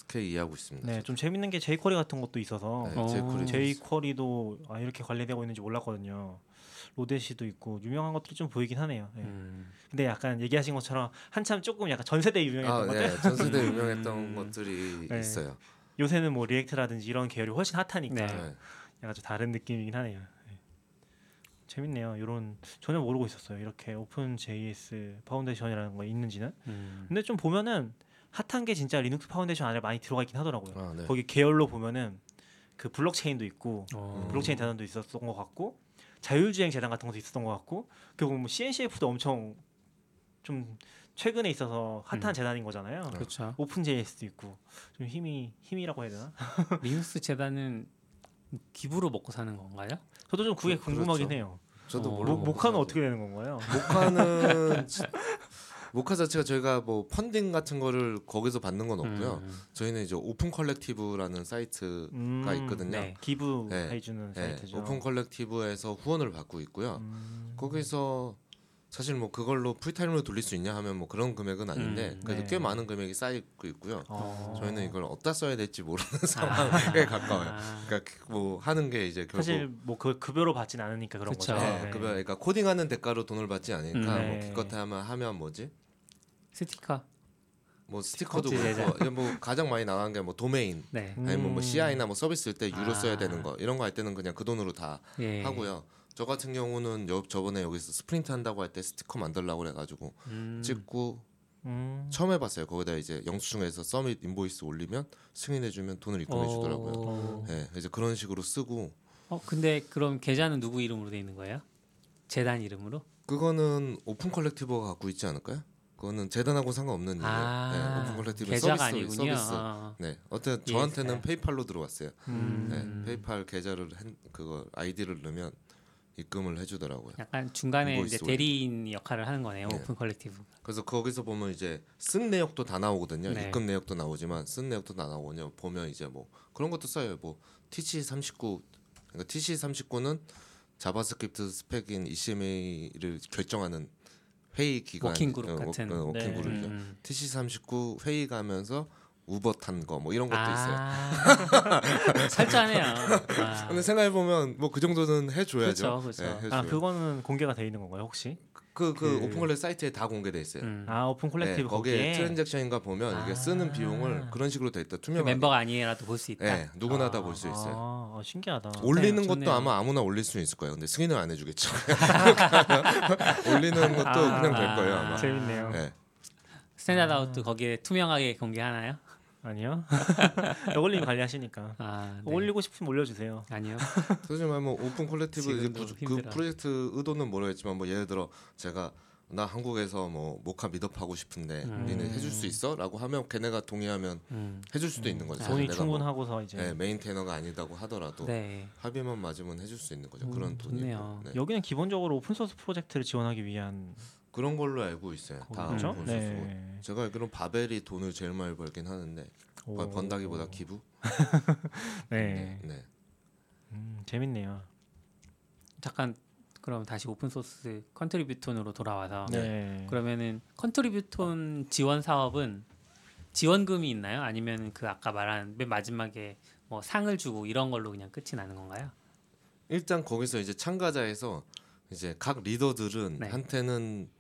그렇게 이해하고 있습니다. 네, 좀 재밌는 게 jQuery 같은 것도 있어서 네, 어. jQuery jQuery도 아, 이렇게 관리되고 있는지 몰랐거든요. Lodash도 있고 유명한 것들이 좀 보이긴 하네요. 네. 음. 근데 약간 얘기하신 것처럼 한참 조금 약간 전 세대 유명했던 아, 것들 네. 전세대 유명했던 음. 것들이 네. 있어요. 요새는 뭐 React라든지 이런 계열이 훨씬 핫하니까 네. 네. 약간 좀 다른 느낌이긴 하네요. 네. 재밌네요. 이런 전혀 모르고 있었어요. 이렇게 오픈 JS 파운데이션이라는 거 있는지는. 음. 근데 좀 보면은 핫한 게 진짜 Linux Foundation 안에 많이 들어가 있긴 하더라고요. 아, 네. 거기 계열로 보면은 그 블록체인도 있고 어. 블록체인 재단도 있었던 것 같고 자율주행 재단 같은 것도 있었던 것 같고 그리고 뭐 CNCF도 엄청 좀 최근에 있어서 핫한 음. 재단인 거잖아요. 그렇죠. Open JS도 있고 좀 힘이 힘이라고 해야 되나? 리눅스 재단은 기부로 먹고 사는 건가요? 저도 좀 그게 그- 궁금하긴 그렇죠. 해요. 저도 어. 모르고 모, Mocha는 어떻게 되는 건가요? Mocha는 Mocha 자체가 저희가 뭐 펀딩 같은 거를 거기서 받는 건 없고요. 음, 저희는 이제 Open Collective라는 사이트가 음, 있거든요. 네. 기부해주는 네, 사이트죠. Open Collective에서 후원을 받고 있고요. 음, 거기서 사실 뭐 그걸로 풀타임으로 돌릴 수 있냐 하면 뭐 그런 금액은 아닌데 음, 그래도 네. 꽤 많은 금액이 쌓이고 있고요. 어. 저희는 이걸 어디다 써야 될지 모르는 아. 상황에 가까워요. 아, 그러니까 뭐 하는 게 이제 결국 사실 뭐 그 급여로 받진 않으니까 그런 그쵸. 거죠. 네, 네. 급여 그러니까 코딩하는 대가로 돈을 받지 않으니까 음. 뭐 네. 기껏해 하면 하면 뭐지? 스티커. 뭐 스티커도 스티커 그렇고 뭐 가장 많이 나간 게뭐 도메인 네. 아니면 뭐 음. CI나 뭐 서비스일 때 유로 아. 써야 되는 거 이런 거 할 때는 그냥 그 돈으로 다 예. 하고요. 저 같은 경우는 여, 저번에 여기서 sprint 한다고 할 때 스티커 만들라고 그래가지고 음, 찍고 음. 처음 해봤어요. 거기다 이제 영수증에서 submit invoice 올리면 승인해주면 돈을 입금해 주더라고요. 어, 네, 이제 그런 식으로 쓰고 어, 근데 그럼 계좌는 누구 이름으로 돼 있는 거예요? 재단 이름으로? 그거는 Open Collective가 갖고 있지 않을까요? 그거는 재단하고 상관없는. 아, 네, Open Collective 계좌가 서비스 아니군요. 서비스. 어. 네, 어때 예, 저한테는 네. PayPal로 들어왔어요. 음. 네, 페이팔 계좌를 한, 그거 아이디를 넣으면 입금을 해주더라고요. 약간 중간에 이제 대리인 역할을 하는 거네요. 네. Open Collective. 그래서 거기서 보면 이제 쓴 내역도 다 나오거든요. 네. 입금 내역도 나오지만 쓴 내역도 다 나오냐 보면 이제 뭐 그런 것도 써요. 뭐 TC39 그러니까 TC39는 JavaScript 스펙인 ECMA를 결정하는 회의 기관 working group 어, 같은. 어, working 네. group이죠. 음. TC39 회의 가면서 우버 탄 거 뭐 이런 것도 있어요. 아, 철저하네요. 아, 근데 생각해 보면 뭐 그 정도는 해줘야죠. 그렇죠, 그렇죠. 네, 해줘요. 아 그거는 공개가 돼 있는 건가요 혹시? 그, 그 그- Open Collec 사이트에 다 공개돼 있어요. 음. 아 Open Collective 네, 거기에 거기에 transaction인가 보면 이게 쓰는 아. 비용을 그런 식으로 돼 있다. 그 투명하게. 멤버가 아니라도 볼 수 있다. 네, 누구나 다 볼수 아, 있어요. 아, 신기하다. 올리는 네, 것도 좋네요. 아마 아무나 올릴 수 있을 거예요. 근데 승인을 안 해주겠죠. 올리는 것도 아, 그냥 될 거예요 아마. 재밌네요. 네. Standard Out도 거기에 투명하게 공개하나요? 아니요. 저걸님 관리하시니까 아, 네. 올리고 싶으면 올려주세요. 아니요. 솔직히 말하면 Open Collective 이제 부- 그. 프로젝트 의도는 모르겠지만 뭐 예를 들어 제가 나 한국에서 뭐 Mocha meetup 하고 싶은데 음. 니네 해줄 수 있어?라고 하면 걔네가 동의하면 음. 해줄 수도 있는 거죠. 돈이 뭐, 충분하고서 이제 네, maintainer가 아니다고 하더라도 네. 합의만 맞으면 해줄 수 있는 거죠. 음, 그런 돈이 좋네요. 네. 여기는 기본적으로 오픈 소스 프로젝트를 지원하기 위한 그런 걸로 알고 있어요. 다 거죠. 오픈 소스고. 네. 제가 알기로는 Babel이 돈을 제일 많이 벌긴 하는데 오. 번- 번다기보다 기부. 네. 네. 음, 재밌네요. 잠깐 그럼 다시 오픈 소스 컨트리뷰톤으로 돌아와서 네. 그러면은 컨트리뷰톤 지원 사업은 지원금이 있나요? 아니면 그 아까 말한 맨 마지막에 뭐 상을 주고 이런 걸로 그냥 끝이 나는 건가요? 일단 거기서 이제 참가자에서 이제 각 리더들은 네. 한테는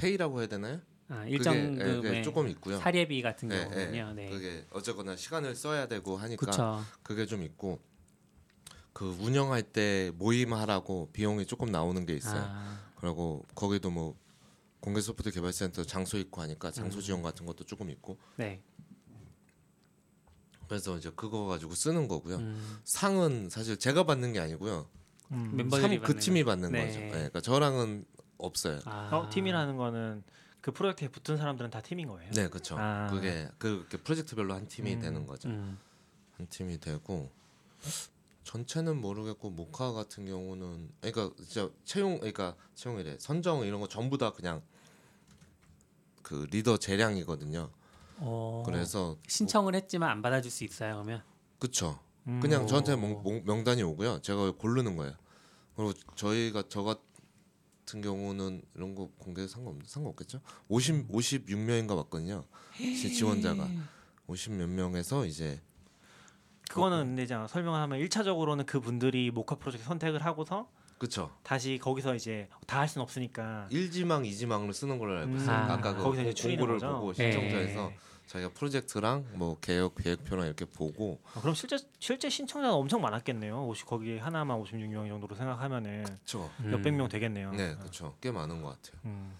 페이라고 해야 되나요? 아, 일정 예, 그게 금의 조금 있고요. 사례비 같은 예, 경우는요. 예. 네. 그게 어쨌거나 시간을 써야 되고 하니까 그렇죠. 그게 좀 있고 그 운영할 때 모임하라고 비용이 조금 나오는 게 있어요. 아, 그리고 거기도 뭐 공개 소프트 개발센터 장소 있고 하니까 장소 음. 지원 같은 것도 조금 있고 네. 그래서 이제 그거 가지고 쓰는 거고요. 음, 상은 사실 제가 받는 게 아니고요. 음. 멤버들이 상그 팀이 받는 네. 거죠. 네, 그러니까 저랑은 없어요. 아, 어, 팀이라는 거는 그 프로젝트에 붙은 사람들은 다 팀인 거예요. 네, 그렇죠. 아. 그게 그 이렇게 프로젝트별로 한 팀이 음. 되는 거죠. 음, 한 팀이 되고 전체는 모르겠고 모카 같은 경우는 그러니까 진짜 채용 그러니까 채용이래 선정 이런 거 전부 다 그냥 그 리더 재량이거든요. 어, 그래서 신청을 했지만 안 받아줄 수 있어요. 그러면 그쵸. 음. 그냥 저한테 오. 명, 명- 명단이 오고요. 제가 고르는 거예요. 그리고 저희가 저 같은 경우는 이런 거 공개 상관 상관없겠죠. 50 56명인가 맞거든요. 지- 지원자가 50 몇 명에서 이제 그거는 근데 이제 설명을 하면 1차적으로는 그 분들이 모카 프로젝트 선택을 하고서 그쵸. 다시 거기서 이제 다 할 수는 없으니까 1지망, 2지망을 쓰는 걸로 알고 있어요. 음. 아까 그 거기서 이제 공- 공고를? 보고 네. 신청자에서 자기가 프로젝트랑 뭐 계획 계획표랑 이렇게 보고 아, 그럼 실제 실제 신청자가 엄청 많았겠네요. 50 거기 하나만 56명 정도로 생각하면은 그쵸. 음. 몇백 명 되겠네요. 네, 그쵸. 꽤 많은 것 같아요. 음.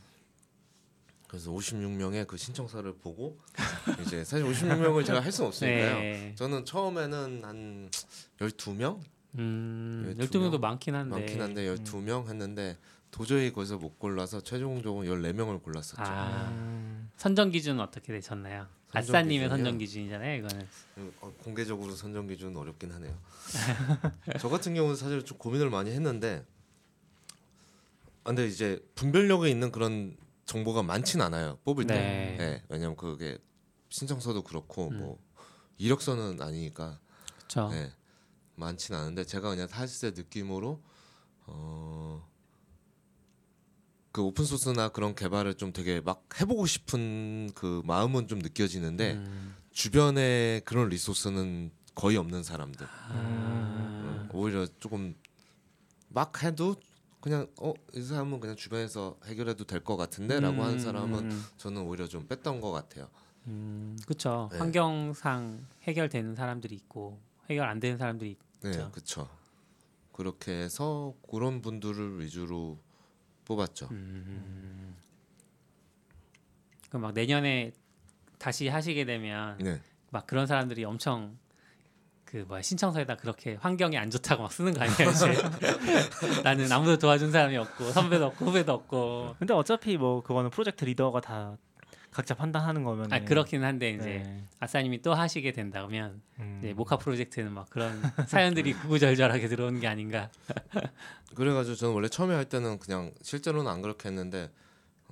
그래서 56명의 그 신청서를 보고 이제 사실 56명을 제가 할 수는 없으니까요. 네. 저는 처음에는 한 12명 음, 예, 12명도 명? 많긴 한데. 많긴 한데 음. 12명 했는데 도저히 거기서 못 골라서 최종적으로 14명을 골랐었죠. 아, 음. 선정 기준은 어떻게 되셨나요? 아싸님의? 선정 기준이잖아요, 이거는. 어, 공개적으로 선정 기준은 어렵긴 하네요. 저 같은 경우는 사실 좀 고민을 많이 했는데 아, 근데 이제 분별력에 있는 그런 정보가 많진 않아요. 뽑을 때. 네. 네. 왜냐면 그게 신청서도 그렇고 음. 뭐 이력서는 아니니까 그렇죠. 네. 많진 않은데 제가 그냥 사실 때 느낌으로 어. 그 오픈 소스나 그런 개발을 좀 되게 막 해보고 싶은 그 마음은 좀 느껴지는데 음. 주변에 그런 리소스는 거의 없는 사람들 아. 음, 오히려 조금 막 해도 그냥 어 이 사람은 그냥 주변에서 해결해도 될 것 같은데라고 하는 사람은 음, 저는 오히려 좀 뺐던 것 같아요. 음, 그렇죠. 네. 환경상 해결되는 사람들이 있고 해결 안 되는 사람들이 네, 그쵸. 그렇죠. 그렇게 해서 그런 분들을 위주로 뽑았죠. 음. 그럼 막 내년에 다시 하시게 되면 네, 막 그런 사람들이 엄청 그 뭐야 신청서에다 그렇게 환경이 안 좋다고 막 쓰는 거 아니에요? 이제 나는 아무도 도와준 사람이 없고 선배도 없고 후배도 없고. 근데 어차피 뭐 그거는 프로젝트 리더가 다 각자 판단하는 거면 아 그렇긴 한데 이제 네. 아싸님이 또 하시게 된다면 음. 이제 모카 프로젝트는 막 그런 사연들이 구구절절하게 들어오는 게 아닌가. 그래가지고 저는 원래 처음에 할 때는 그냥 실제로는 안 그렇게 했는데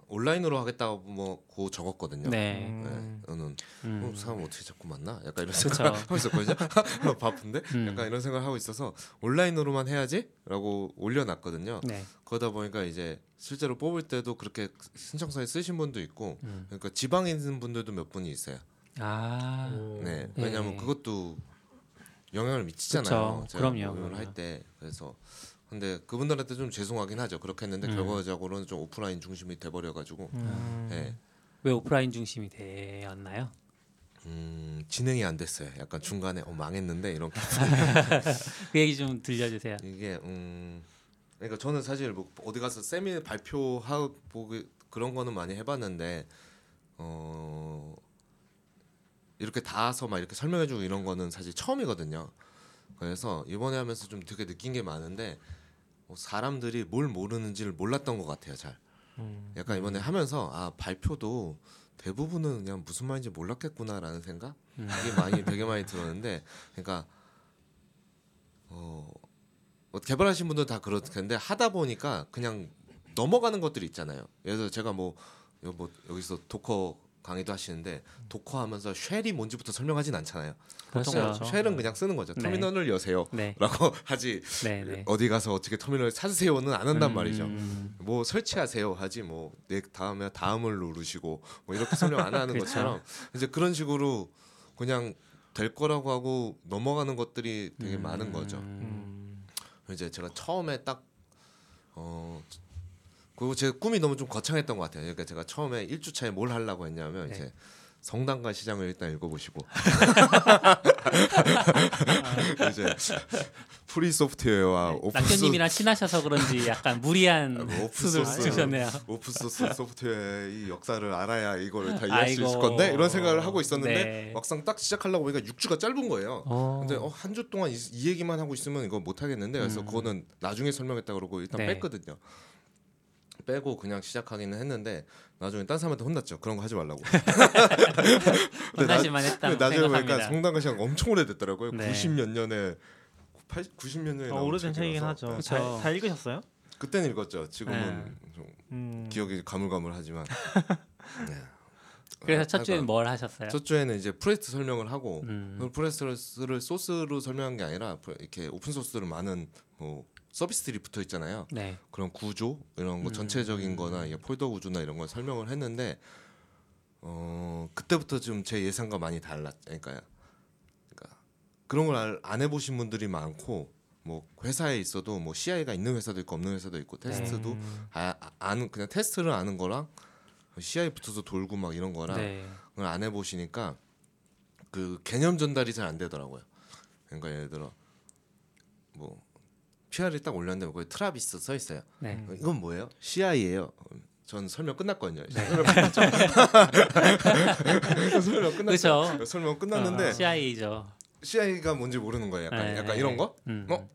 온라인으로 하겠다고 뭐고 적었거든요. 네. 음. 네, 저는 음. 어, 사람 어떻게 자꾸 만나? 약간 이런 그쵸. 생각 하고 있었거든요. 바쁜데 음. 약간 이런 생각을 하고 있어서 온라인으로만 해야지라고 올려놨거든요. 네. 그러다 보니까 이제 실제로 뽑을 때도 그렇게 신청서에 쓰신 분도 있고 음. 그러니까 지방에 있는 분들도 몇 분이 있어요. 아. 네, 네. 왜냐하면 그것도 영향을 미치잖아요. 그쵸. 제가 그럼요, 그럼요. 할때 그래서 근데 그분들한테 좀 죄송하긴 하죠. 그렇게 했는데 음. 결과적으로는 좀 오프라인 중심이 돼버려가지고 음. 네, 왜 오프라인 중심이 되었나요? 음, 진행이 안 됐어요. 약간 중간에 어, 망했는데 이런 그 얘기 좀 들려주세요. 이게 음 그러니까 저는 사실 뭐 어디 가서 세미 발표하고 그- 그런 거는 많이 해봤는데 어 이렇게 닿아서 막 이렇게 설명해주고 이런 거는 사실 처음이거든요. 그래서 이번에 하면서 좀 되게 느낀 게 많은데 어, 사람들이 뭘 모르는지를 몰랐던 것 같아요. 잘. 음. 약간 이번에 하면서 아 발표도 대부분은 그냥 무슨 말인지 몰랐겠구나라는 생각 음. 이게 많이 되게 많이 들었는데 그러니까 어, 뭐 개발하신 분들 다 그럴 텐데 하다 보니까 그냥 넘어가는 것들이 있잖아요. 예를 들어 제가 뭐, 여- 뭐 여기서 Docker 강의도 하시는데 Docker 하면서 shell이 뭔지부터 설명하진 않잖아요. 그렇죠. 그냥 그렇죠. shell은 그냥 쓰는 거죠. 네. 터미널을 여세요라고 네. 하지 네. 네. 어디 가서 어떻게 터미널 찾으세요는 안 한단 음. 말이죠. 뭐 설치하세요 하지 뭐내 다음에 다음을 누르시고 뭐 이렇게 설명 안 하는 그렇죠. 것처럼 이제 그런 식으로 그냥 될 거라고 하고 넘어가는 것들이 되게 음. 많은 거죠. 음. 이제 제가 처음에 딱 어. 그리고 제 꿈이 너무 좀 거창했던 것 같아요. 그러니까 제가 처음에 1주차에 뭘 하려고 했냐면 네. 이제 성당과 시장을 일단 읽어보시고 이제 free software와 오픈 소스 낙교님이랑 친하셔서 그런지 약간 무리한 아, 뭐 오픈 소스. 주셨네요. 오픈 소스 소프트웨어의 이 역사를 알아야 이거를 다 이해할 수 아이고. 있을 건데 이런 생각을 하고 있었는데 네. 막상 딱 시작하려고 보니까 6주가 짧은 거예요. 어. 근데 어, 한 주 동안 이, 이 얘기만 하고 있으면 이거 못 하겠는데 그래서 음. 그거는 나중에 설명했다 그러고 일단 네. 뺐거든요. 빼고 그냥 시작하기는 했는데 나중에 딴 사람한테 혼났죠. 그런 거 하지 말라고. 혼나실만 근데 나중에 보니까. 성당과 시장 엄청 오래됐더라고요. 네. 90몇 년에 80, 90몇 년에 어, 나온 오래된 책이긴. 하죠. 그쵸. 다, 다 읽으셨어요? 그때는 읽었죠. 지금은 네. 좀 음. 기억이 가물가물하지만. 네. 그래서 아, 첫 주에는 하여간 뭘 하셨어요? 첫 주에는 이제 프로젝트 설명을 하고 음. 그 프로젝트를 소스로 설명한 게 아니라 이렇게 오픈 소스로 많은 뭐 서비스들이 붙어 있잖아요. 네. 그런 구조 이런 거 음. 전체적인-거나 이게 폴더 구조나 이런 걸 설명을 했는데 어 그때부터 좀 제 예상과 많이 달랐으니까요. 그러니까 그런 걸 안 해보신 분들이 많고 뭐 회사에 있어도 뭐 CI가 있는 회사도 있고 없는 회사도 있고 테스트도 음. 아, 아- 아는 그냥 테스트를 아는 거랑 CI 붙어서 돌고 막 이런 거랑 네. 그걸 안 해보시니까 그 개념 전달이 잘 안 되더라고요. 그러니까 예를 들어 뭐 PR이 딱 올렸는데 거기 Travis 써 있어요. 네. 어, 이건 뭐예요? CI예요. 전 설명 끝났거든요. 네. 설명 끝났죠. 설명 끝났죠. 그렇죠. 설명 끝났는데 CI죠. CI가 뭔지 모르는 거예요. 약간 네. 약간 이런 거? 음. 어?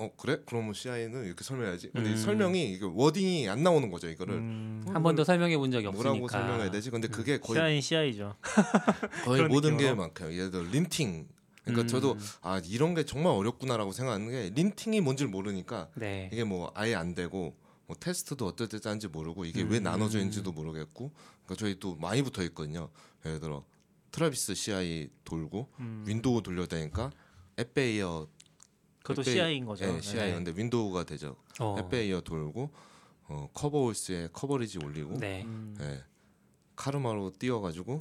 어 그래? 그러면 CI는 이렇게 설명해야지. 근데 이 음. 설명이 이게 wording이 안 나오는 거죠. 이거를 음. 한 번도 설명해 본 적이 없으니까. 뭐라고 설명해야 되지? 근데 그게 거의 CI는 CI죠. 거의 모든 게? 많고요. 예를 들어 linting. 그러니까 음. 저도 아 이런 게 정말 어렵구나라고 생각하는 게 linting이 뭔지를 모르니까 네. 이게 뭐 아예 안 되고 뭐 테스트도 어떨 때 짠지 모르고 이게 왜 음. 나눠져 있는지도 모르겠고 그러니까 저희 또 많이 붙어 있거든요. 예를 들어 Travis CI 돌고 음. 윈도우 돌려다니까 앱베이어 그것도 앱베이- CI인 거죠. 예, CI인데 윈도우가 되죠. 어. AppVeyor 돌고 어, Coveralls에 coverage 올리고 네. 음. 예, 카르마로 띄워가지고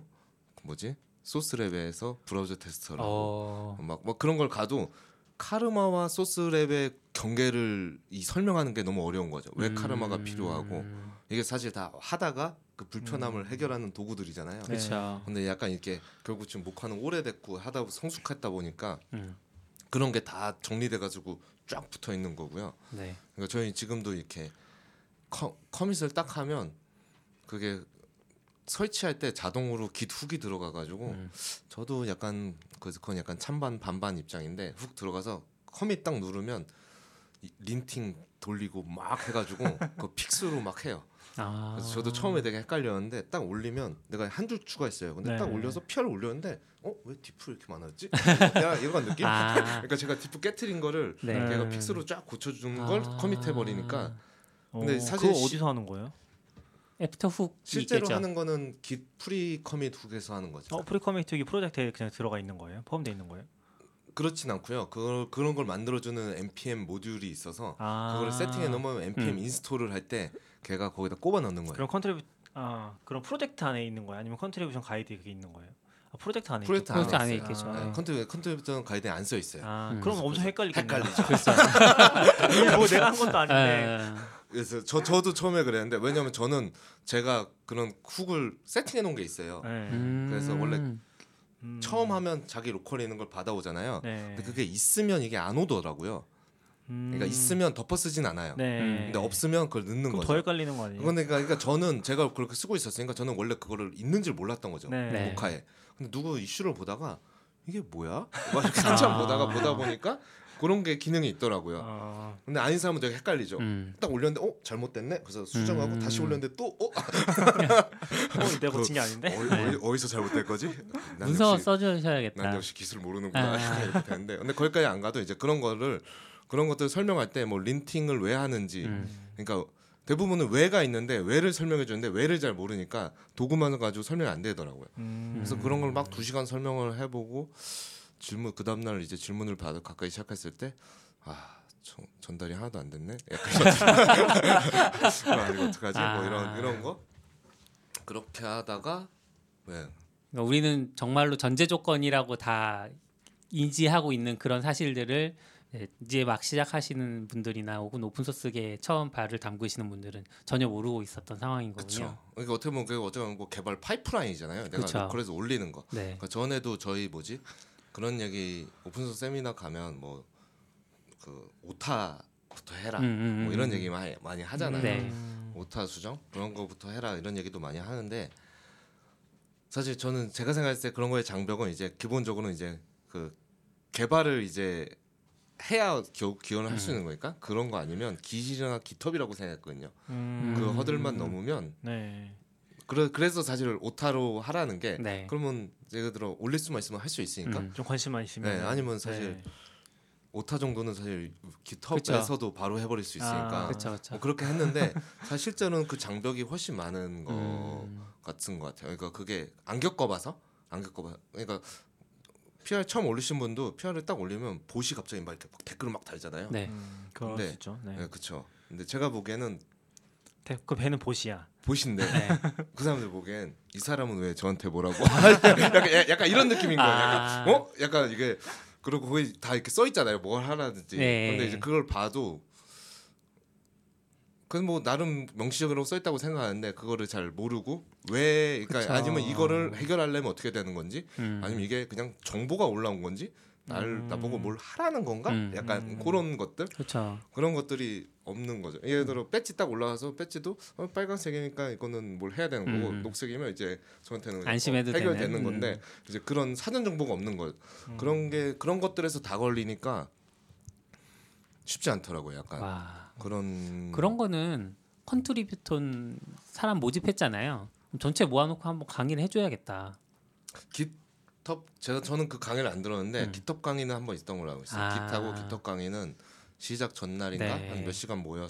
그 뭐지 소스랩에서 브라우저 테스터를 하고 어. 막, 막 그런 걸 가도 카르마와 소스랩의 경계를 이 설명하는 게 너무 어려운 거죠. 왜 카르마가 음. 필요하고 이게 사실 다 하다가 그 불편함을 해결하는 도구들이잖아요. 네. 그렇죠. 근데 약간 이렇게 결국 지금 목화는 오래됐고 하다 성숙했다 보니까 음. 그런 게 다 정리돼 가지고 쫙 붙어 있는 거고요. 네. 그러니까 저희 지금도 이렇게 커, commit을 딱 하면 그게 설치할 때 자동으로 git hook이 들어가 가지고 음. 저도 약간 그 그건 약간 찬반 반반 입장인데 hook 들어가서 commit 딱 누르면 이 linting 돌리고 막 해가지고 그 fix로 막 해요. 아. 그래서 저도 처음에 되게 헷갈렸는데 딱 올리면 내가 한 줄 추가했어요. 근데 네. 딱 올려서 PR을 올렸는데 어 왜 diff 이렇게 많았지? 야 이런 느낌? 아. 그러니까 제가 diff 깨트린 거를 네. 걔가 fix로 쫙 고쳐주는 걸 아. commit해 버리니까 어, 근데 사실 시- 어디서 하는 거예요? after hook 실제로 있겠죠. 하는 거는 git pre-commit hook에서 하는 거죠. 어, pre-commit hook이 프로젝트에 그냥 들어가 있는 거예요? 포함되어 있는 거예요? 그렇진 않고요. 그걸 그런 걸 만들어주는 npm 모듈이 있어서 아. 그거를 세팅해 놓으면 npm 음. install을 할 때 걔가 거기다 꼽아 넣는 거예요. 그럼 contribu- 아 그럼 프로젝트 안에 있는 거예요? 아니면 contribution 가이드에 그게 있는 거예요? 아, 프로젝트 안에 프로젝트. 프로젝트 안에 있어요. 있겠죠. 아. 네, contri- contributor 가이드에 안 써 있어요. 아 음. 그럼 엄청 헷갈리겠네요. 헷갈리죠. 뭐 내가 한 것도 아닌데. 에, 그래서 저 저도 처음에 그랬는데 왜냐면 저는 제가 그런 훅을 세팅해 놓은 게 있어요. 네. 음. 그래서 원래 음. 처음 하면 자기 로컬에 있는 걸 받아오잖아요. 네. 근데 그게 있으면 이게 안 오더라고요. 음. 그러니까 있으면 덮어 쓰진 않아요. 네. 음. 근데 없으면 그걸 넣는 거죠. 더 헷갈리는 거 아니에요? 그건 그러니까, 그러니까 저는 제가 그렇게 쓰고 있었으니까 저는 원래 그거를 있는 줄 몰랐던 거죠. 네. 네. 모카에. 근데 누구 이슈를 보다가 이게 뭐야? 막 이렇게 한참 아. 보다가 보다 보니까 그런 게 기능이 있더라고요. 아, 근데 아닌 사람은 되게 헷갈리죠. 음. 딱 올렸는데 어 잘못됐네. 그래서 수정하고 음. 다시 올렸는데 또 어? 어, 내가 고친 게 아닌데? 어, 디서 잘못된 거지? 난 문서 써주셔야겠다. 난 역시 기술 모르는구나 아. 이렇게 되는데 근데 거기까지 안 가도 이제 그런 거를 그런 것들 설명할 때 뭐 린팅을 왜 하는지 음. 그러니까 대부분은 왜가 있는데 왜를 설명해 주는데 왜를 잘 모르니까 도구만 가지고 설명이 안 되더라고요. 음. 그래서 그런 걸 막 두 시간 설명을 해보고 질문 그 다음 날 이제 질문을 받아 가까이 시작했을 때아 전달이 하나도 안 됐네. 약간 아, 이거 어떡하지? 뭐 이런 아. 이런 거 그렇게 하다가 네. 그러니까 우리는 정말로 전제 조건이라고 다 인지하고 있는 그런 사실들을 네, 이제 막 시작하시는 분들이나 혹은 오픈 소스계에 처음 발을 담그시는 분들은 전혀 모르고 있었던 상황인 거군요. 그러니까 어떻게 보면 그게 보면 뭐 개발 파이프라인이잖아요. 내가 그쵸. 로컬에서 올리는 거. 네. 그러니까 전에도 저희 뭐지 그런 얘기 오픈소스 세미나 가면 뭐 그 오타부터 해라 음, 음, 뭐 음, 이런 음. 얘기 많이 많이 하잖아요. 네. 음. 오타 수정 그런 거부터 해라 이런 얘기도 많이 하는데 사실 저는 제가 생각했을 때 그런 거의 장벽은 이제 기본적으로 이제 그 개발을 이제 해야 겨, 기원을 할수 음. 있는 거니까 그런 거 아니면 기실이나 기텁이라고 생각했거든요. 음. 그 음. 허들만 넘으면 네. 그래, 그래서 사실 오타로 하라는 게 네. 그러면 예를 들어 올릴 수만 있으면 할 수 있으니까 음. 좀 관심만 있으면. 네, 아니면 사실 네. 오타 정도는 사실 기텁에서도 바로 해버릴 수 있으니까 아, 그렇죠, 뭐 그렇죠. 그렇게 했는데 사실 실제로는 그 장벽이 훨씬 많은 거 음. 같은 것 같아요. 그러니까 그게 안 겪어봐서 안 겪어봐. 그러니까 PR 처음 올리신 분도 PR을 딱 올리면 보시 갑자기 막 이렇게 막 댓글을 막 달잖아요. 네. 음, 그럴 근데- 수 있죠. 네. 네, 그렇죠. 근데 제가 보기에는 대- 그 배는 보시야. 보신데 네. 그 사람들 보기엔 이 사람은 왜 저한테 뭐라고 약간, 약간 이런 느낌인 거예요. 약간 아. 어? 약간 이게 그리고 거기 다 이렇게 써 있잖아요. 뭘 하라든지. 네. 근데 이제 그걸 봐도 그건 뭐 나름 명시적으로 써 있다고 생각하는데 그거를 잘 모르고 왜 그러니까 그쵸. 아니면 이거를 해결하려면 어떻게 되는 건지 음. 아니면 이게 그냥 정보가 올라온 건지 날 음. 나보고 뭘 하라는 건가? 음. 약간 음. 그런 것들 그렇죠. 그런 것들이 없는 거죠. 예를 들어 배지 딱 올라와서 배지도 어, 빨간색이니까 이거는 뭘 해야 되는 거고 음. 녹색이면 이제 저한테는 안심해도 어, 해결되는 되는. 건데 이제 그런 사전 정보가 없는 거 음. 그런 게 그런 것들에서 다 걸리니까 쉽지 않더라고요. 약간 와. 그런 그런 거는 컨트리뷰톤 사람 모집했잖아요. 전체 모아놓고 한번 강의를 해줘야겠다. GitHub 제가 저는 그 강의를 안 들었는데 음. GitHub 강의는 한 번 있던 걸로 알고 있어요. 아. Git하고 GitHub 강의는 시작 전날인가 네. 한 몇 시간 모여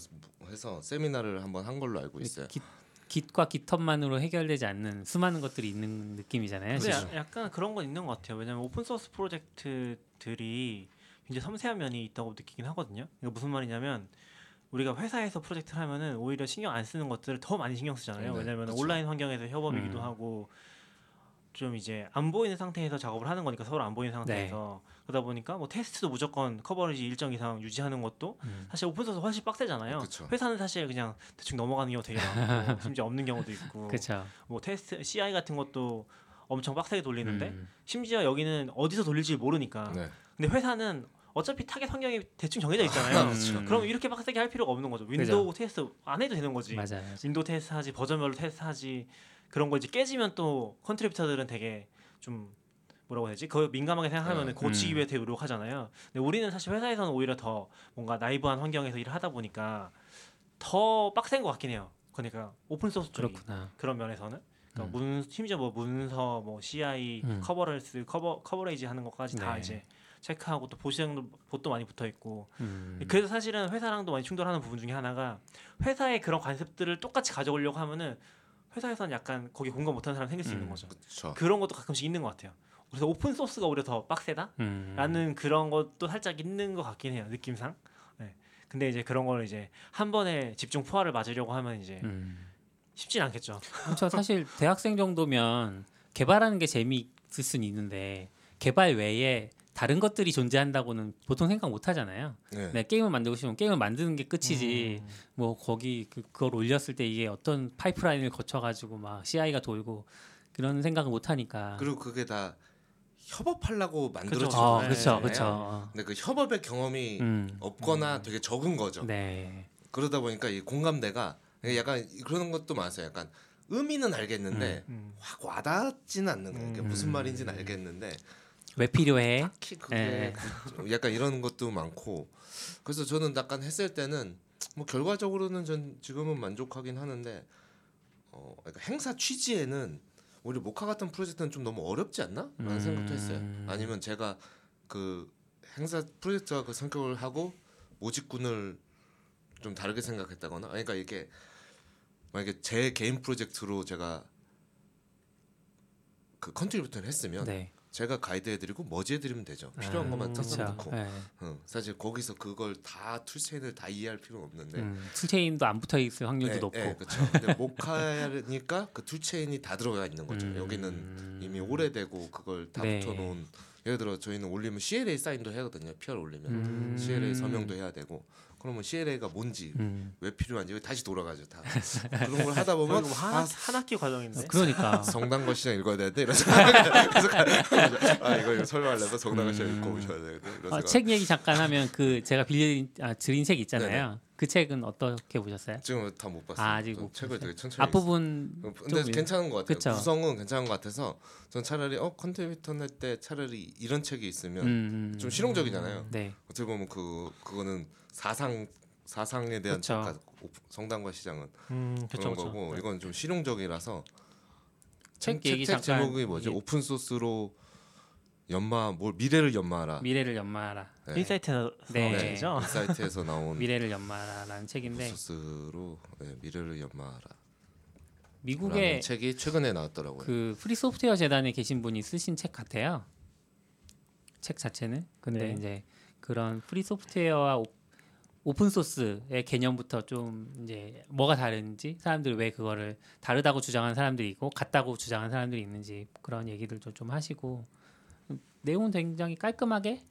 해서 세미나를 한번 한 걸로 알고 있어요. Git, Git과 GitHub만으로 해결되지 않는 수많은 것들이 있는 느낌이잖아요. 근데 지금. 야- 약간 그런 건 있는 것 같아요. 왜냐면 오픈 소스 프로젝트들이 굉장히 섬세한 면이 있다고 느끼긴 하거든요. 이거 무슨 말이냐면 우리가 회사에서 프로젝트를 하면은 오히려 신경 안 쓰는 것들을 더 많이 신경 쓰잖아요. 네, 왜냐면 그쵸. 온라인 환경에서 협업이기도 음. 하고 좀 이제 안 보이는 상태에서 작업을 하는 거니까 서로 안 보이는 네. 상태에서 그러다 보니까 뭐 테스트도 무조건 coverage 일정 이상 유지하는 것도 음. 사실 오픈 소스 훨씬 빡세잖아요. 그쵸. 회사는 사실 그냥 대충 넘어가는 경우 되게 많고 심지어 없는 경우도 있고 그렇죠. 뭐 테스트 CI 같은 것도 엄청 빡세게 돌리는데 음. 심지어 여기는 어디서 돌릴지 모르니까 네. 근데 회사는 어차피 타겟 환경이 대충 정해져 있잖아요. 음. 그럼 이렇게 빡세게 할 필요가 없는 거죠 윈도우 테스트 안 해도 되는 거지 맞아요. 윈도우 테스트 하지 버전별로 테스트 하지 그런 거 이제 깨지면 또 contributor들은 되게 좀 뭐라고 해야 되지 그 민감하게 생각하면 네. 고치기 음. 위해 되게 노력하잖아요 근데 우리는 사실 회사에서는 오히려 더 뭔가 naive한 환경에서 일을 하다 보니까 더 빡센 것 같긴 해요 그러니까 오픈 소스 쪽이 그렇구나. 그런 면에서는 그러니까 음. 문 심지어 뭐 문서 뭐 CI 음. Coveralls 커버 coverage 하는 것까지 다 네. 이제 체크하고 또 보시형도 봇도 많이 붙어 있고 음. 그래서 사실은 회사랑도 많이 충돌하는 부분 중에 하나가 회사의 그런 관습들을 똑같이 가져오려고 하면은 회사에서는 약간 거기 공감 못하는 사람 생길 수 있는 음. 거죠 그렇죠. 그런 것도 가끔씩 있는 것 같아요 그래서 오픈 소스가 오히려 더 빡세다라는 음. 그런 것도 살짝 있는 것 같긴 해요 느낌상 네. 근데 이제 그런 걸 이제 한 번에 집중 포화를 맞으려고 하면 이제 음. 쉽진 않겠죠 그렇죠. 사실 대학생 정도면 개발하는 게 재미있을 수는 있는데 개발 외에 다른 것들이 존재한다고는 보통 생각 못 하잖아요. 네. 네, 게임을 만들고 싶으면 게임을 만드는 게 끝이지. 음. 뭐 거기 그, 그걸 올렸을 때 이게 어떤 파이프라인을 거쳐 가지고 막 CI가 돌고 그런 생각을 못 하니까. 그리고 그게 다 협업하려고 만들어진 그쵸. 어, 거잖아요. 그렇죠, 네. 그렇죠. 근데 그 협업의 경험이 음, 없거나 되게 적은 거죠. 네, 그러다 보니까 이 공감대가 약간 그런 것도 많았어요. 약간 의미는 알겠는데 음. 확 와닿지는 않는 거예요. 이게 음. 무슨 말인지는 알겠는데 왜 필요해? 딱히 그게 네. 그- 약간 이런 것도 많고 그래서 저는 약간 했을 때는 뭐 결과적으로는 전 지금은 만족하긴 하는데 어 그러니까 행사 취지에는 우리 모카 같은 프로젝트는 좀 너무 어렵지 않나? 라는 음. 생각도 했어요. 아니면 제가 그 행사 프로젝트와 그 성격을 하고 모집군을 좀 다르게 생각했다거나 그러니까 이게 만약에 제 개인 프로젝트로 제가 그 컨트리뷰톤을 했으면 네, 제가 가이드해드리고 merge해드리면 되죠. 필요한 음, 것만 그쵸. 뜯어 놓고. 네. 응, 사실 거기서 그걸 다 toolchain을 다 이해할 필요는 없는데. 음, toolchain도 안 붙어 있을 확률도 네, 높고. 네, 그렇죠. 근데 Mocha니까 그 toolchain이 다 들어가 있는 거죠. 음. 여기는 이미 오래되고 그걸 다 네. 붙여놓은. 예를 들어 저희는 올리면 CLA 사인도 해거든요. PR 올리면 음. CLA 서명도 해야 되고. 그러면 CLA가 뭔지 음. 왜 필요한지 다시 돌아가죠. 다 그런 걸 하다 보면 뭐 한, 아, 한 학기 과정인데. 그러니까 성당과 시장 읽어야 되는데 이런 생각 아 이거 이거 설명하려면 성당과 시장 음. 읽고 오셔야 되는데 이런 어, 책 얘기 잠깐 하면 그 제가 빌린 아, 드린 책 있잖아요. 그 책은 어떻게 보셨어요? 지금 다 못 봤어요. 아, 아직 좀못 책을 되게 천천히 앞부분 읽- 근데 좀 괜찮은 것 같아요. 그쵸. 구성은 괜찮은 것 같아서 전 차라리 어 컨트리뷰톤 할 때 차라리 이런 책이 있으면 음, 음. 좀 실용적이잖아요. 네. 어떻게 보면 그 그거는 사상 사상에 대한 그쵸. 작가 성당과 시장은 음, 그런 그렇죠. 거고 이건 좀 실용적이라서 책 얘기 책 잠깐 제목이 뭐지? 이게 오픈 소스로 연마 뭘 미래를 연마하라. 미래를 연마하라. 네. 인사이트에서 네. 나온 책이죠. 인사이트에서 나온 미래를 연마하라라는 책인데 소스로 네, 미래를 연마하라. 미국의 책이 최근에 나왔더라고요. 그 free software 재단에 계신 분이 쓰신 책 같아요. 책 자체는. 근데 네. 이제 그런 free software와 오, 오픈 소스의 개념부터 좀 이제 뭐가 다른지 사람들이 왜 그거를 다르다고 주장하는 사람들이 있고 같다고 주장하는 사람들이 있는지 그런 얘기들도 좀 하시고 음, 내용은 굉장히 깔끔하게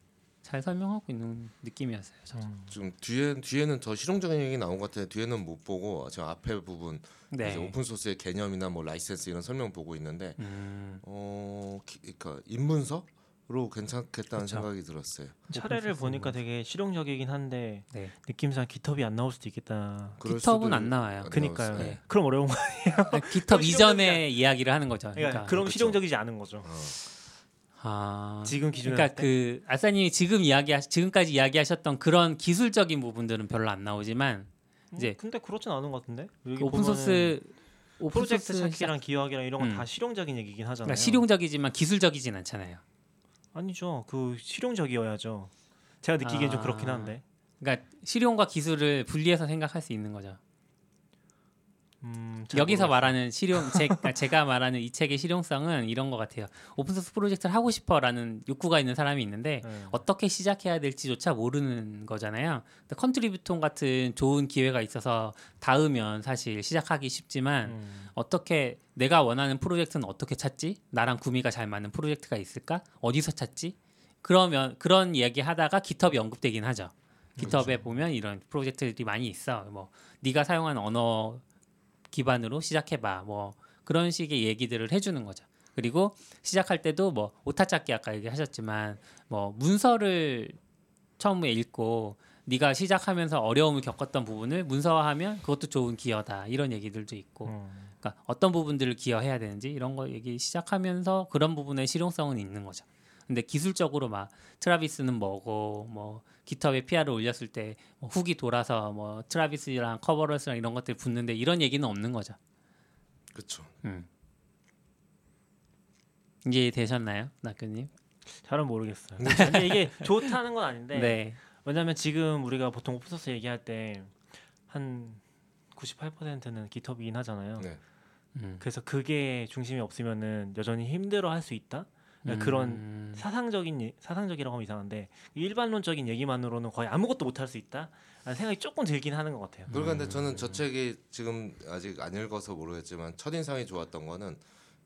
잘 설명하고 있는 느낌이었어요. 음. 지금 뒤에 뒤에는 더 실용적인 얘기 나온 것 같아요. 뒤에는 못 보고 저 앞에 부분 네. 오픈 소스의 개념이나 뭐 라이센스 이런 설명 보고 있는데 음, 어 기- 그러니까 입문서 로 괜찮겠다는 그쵸. 생각이 들었어요. 차례를 보니까 되게 실용적이긴 한데 네. 느낌상 GitHub이 안 나올 수도 있겠다. 수도 안 나와요. 안 그니까요. 네. 그럼 어려운 거. GitHub 실용적이지 이전의 이야기를 하는 거죠. 그러니까 그러니까 그럼 그쵸. 실용적이지 않은 거죠. 어. 아, 지금 기준으로 그러니까? 그 아싸님이 지금 이야기 지금까지 이야기하셨던 그런 기술적인 부분들은 별로 안 나오지만 이제 음, 근데 그렇진 않은 것 같은데. 여기 오픈 소스 오픈 프로젝트 찾기랑 기여하기랑 이런 건다 음. 실용적인 얘기긴 하잖아요. 그러니까 실용적이지만 기술적이진 않잖아요. 아니죠. 그 실용적이어야죠. 제가 느끼기엔 좀 아. 그렇긴 한데. 그러니까 실용과 기술을 분리해서 생각할 수 있는 거죠. 음, 잘 여기서 모르겠어요. 말하는 실용 제, 그러니까 제가 말하는 이 책의 실용성은 이런 것 같아요. 오픈소스 프로젝트를 하고 싶어라는 욕구가 있는 사람이 있는데 네. 어떻게 시작해야 될지조차 모르는 거잖아요. 근데 컨트리뷰톤 같은 좋은 기회가 있어서 닿으면 사실 시작하기 쉽지만 음. 어떻게 내가 원하는 프로젝트는 어떻게 찾지? 나랑 구미가 잘 맞는 프로젝트가 있을까? 어디서 찾지? 그러면 그런 이야기 하다가 깃허브에 언급되긴 하죠. 깃허브에 보면 이런 프로젝트들이 많이 있어. 뭐 네가 사용하는 언어 기반으로 시작해봐. 뭐 그런 식의 얘기들을 해주는 거죠. 그리고 시작할 때도 뭐 오타 찾기 아까 얘기하셨지만 뭐 문서를 처음에 읽고 네가 시작하면서 어려움을 겪었던 부분을 문서화하면 그것도 좋은 기여다 이런 얘기들도 있고 음. 그러니까 어떤 부분들을 기여해야 되는지 이런 거 얘기 시작하면서 그런 부분의 실용성은 있는 거죠. 근데 기술적으로 막 Travis는 뭐고 뭐 GitHub에 PR을 올렸을 때 뭐 hook이 돌아서 뭐 Travis랑 Coveralls랑 이런 것들 붙는데 이런 얘기는 없는 거죠. 그렇죠. 음. 이해 되셨나요, 낙교님? 잘은 모르겠어요. 근데 이게 좋다는 건 아닌데 네. 왜냐하면 지금 우리가 보통 오픈 소스 얘기할 때 한 98%는 깃허브이긴 하잖아요. 네. 음. 그래서 그게 중심이 없으면은 여전히 힘들어 할 수 있다. 그러니까 그런 음. 사상적인 예- 사상적이라고 하면 이상한데 일반론적인 얘기만으로는 거의 아무것도 못할 수 있다. 라는 생각이 조금 들긴 하는 것 같아요. 그러니까 근데 저는 저 책이 지금 아직 안 읽어서 모르겠지만 첫 인상이 좋았던 거는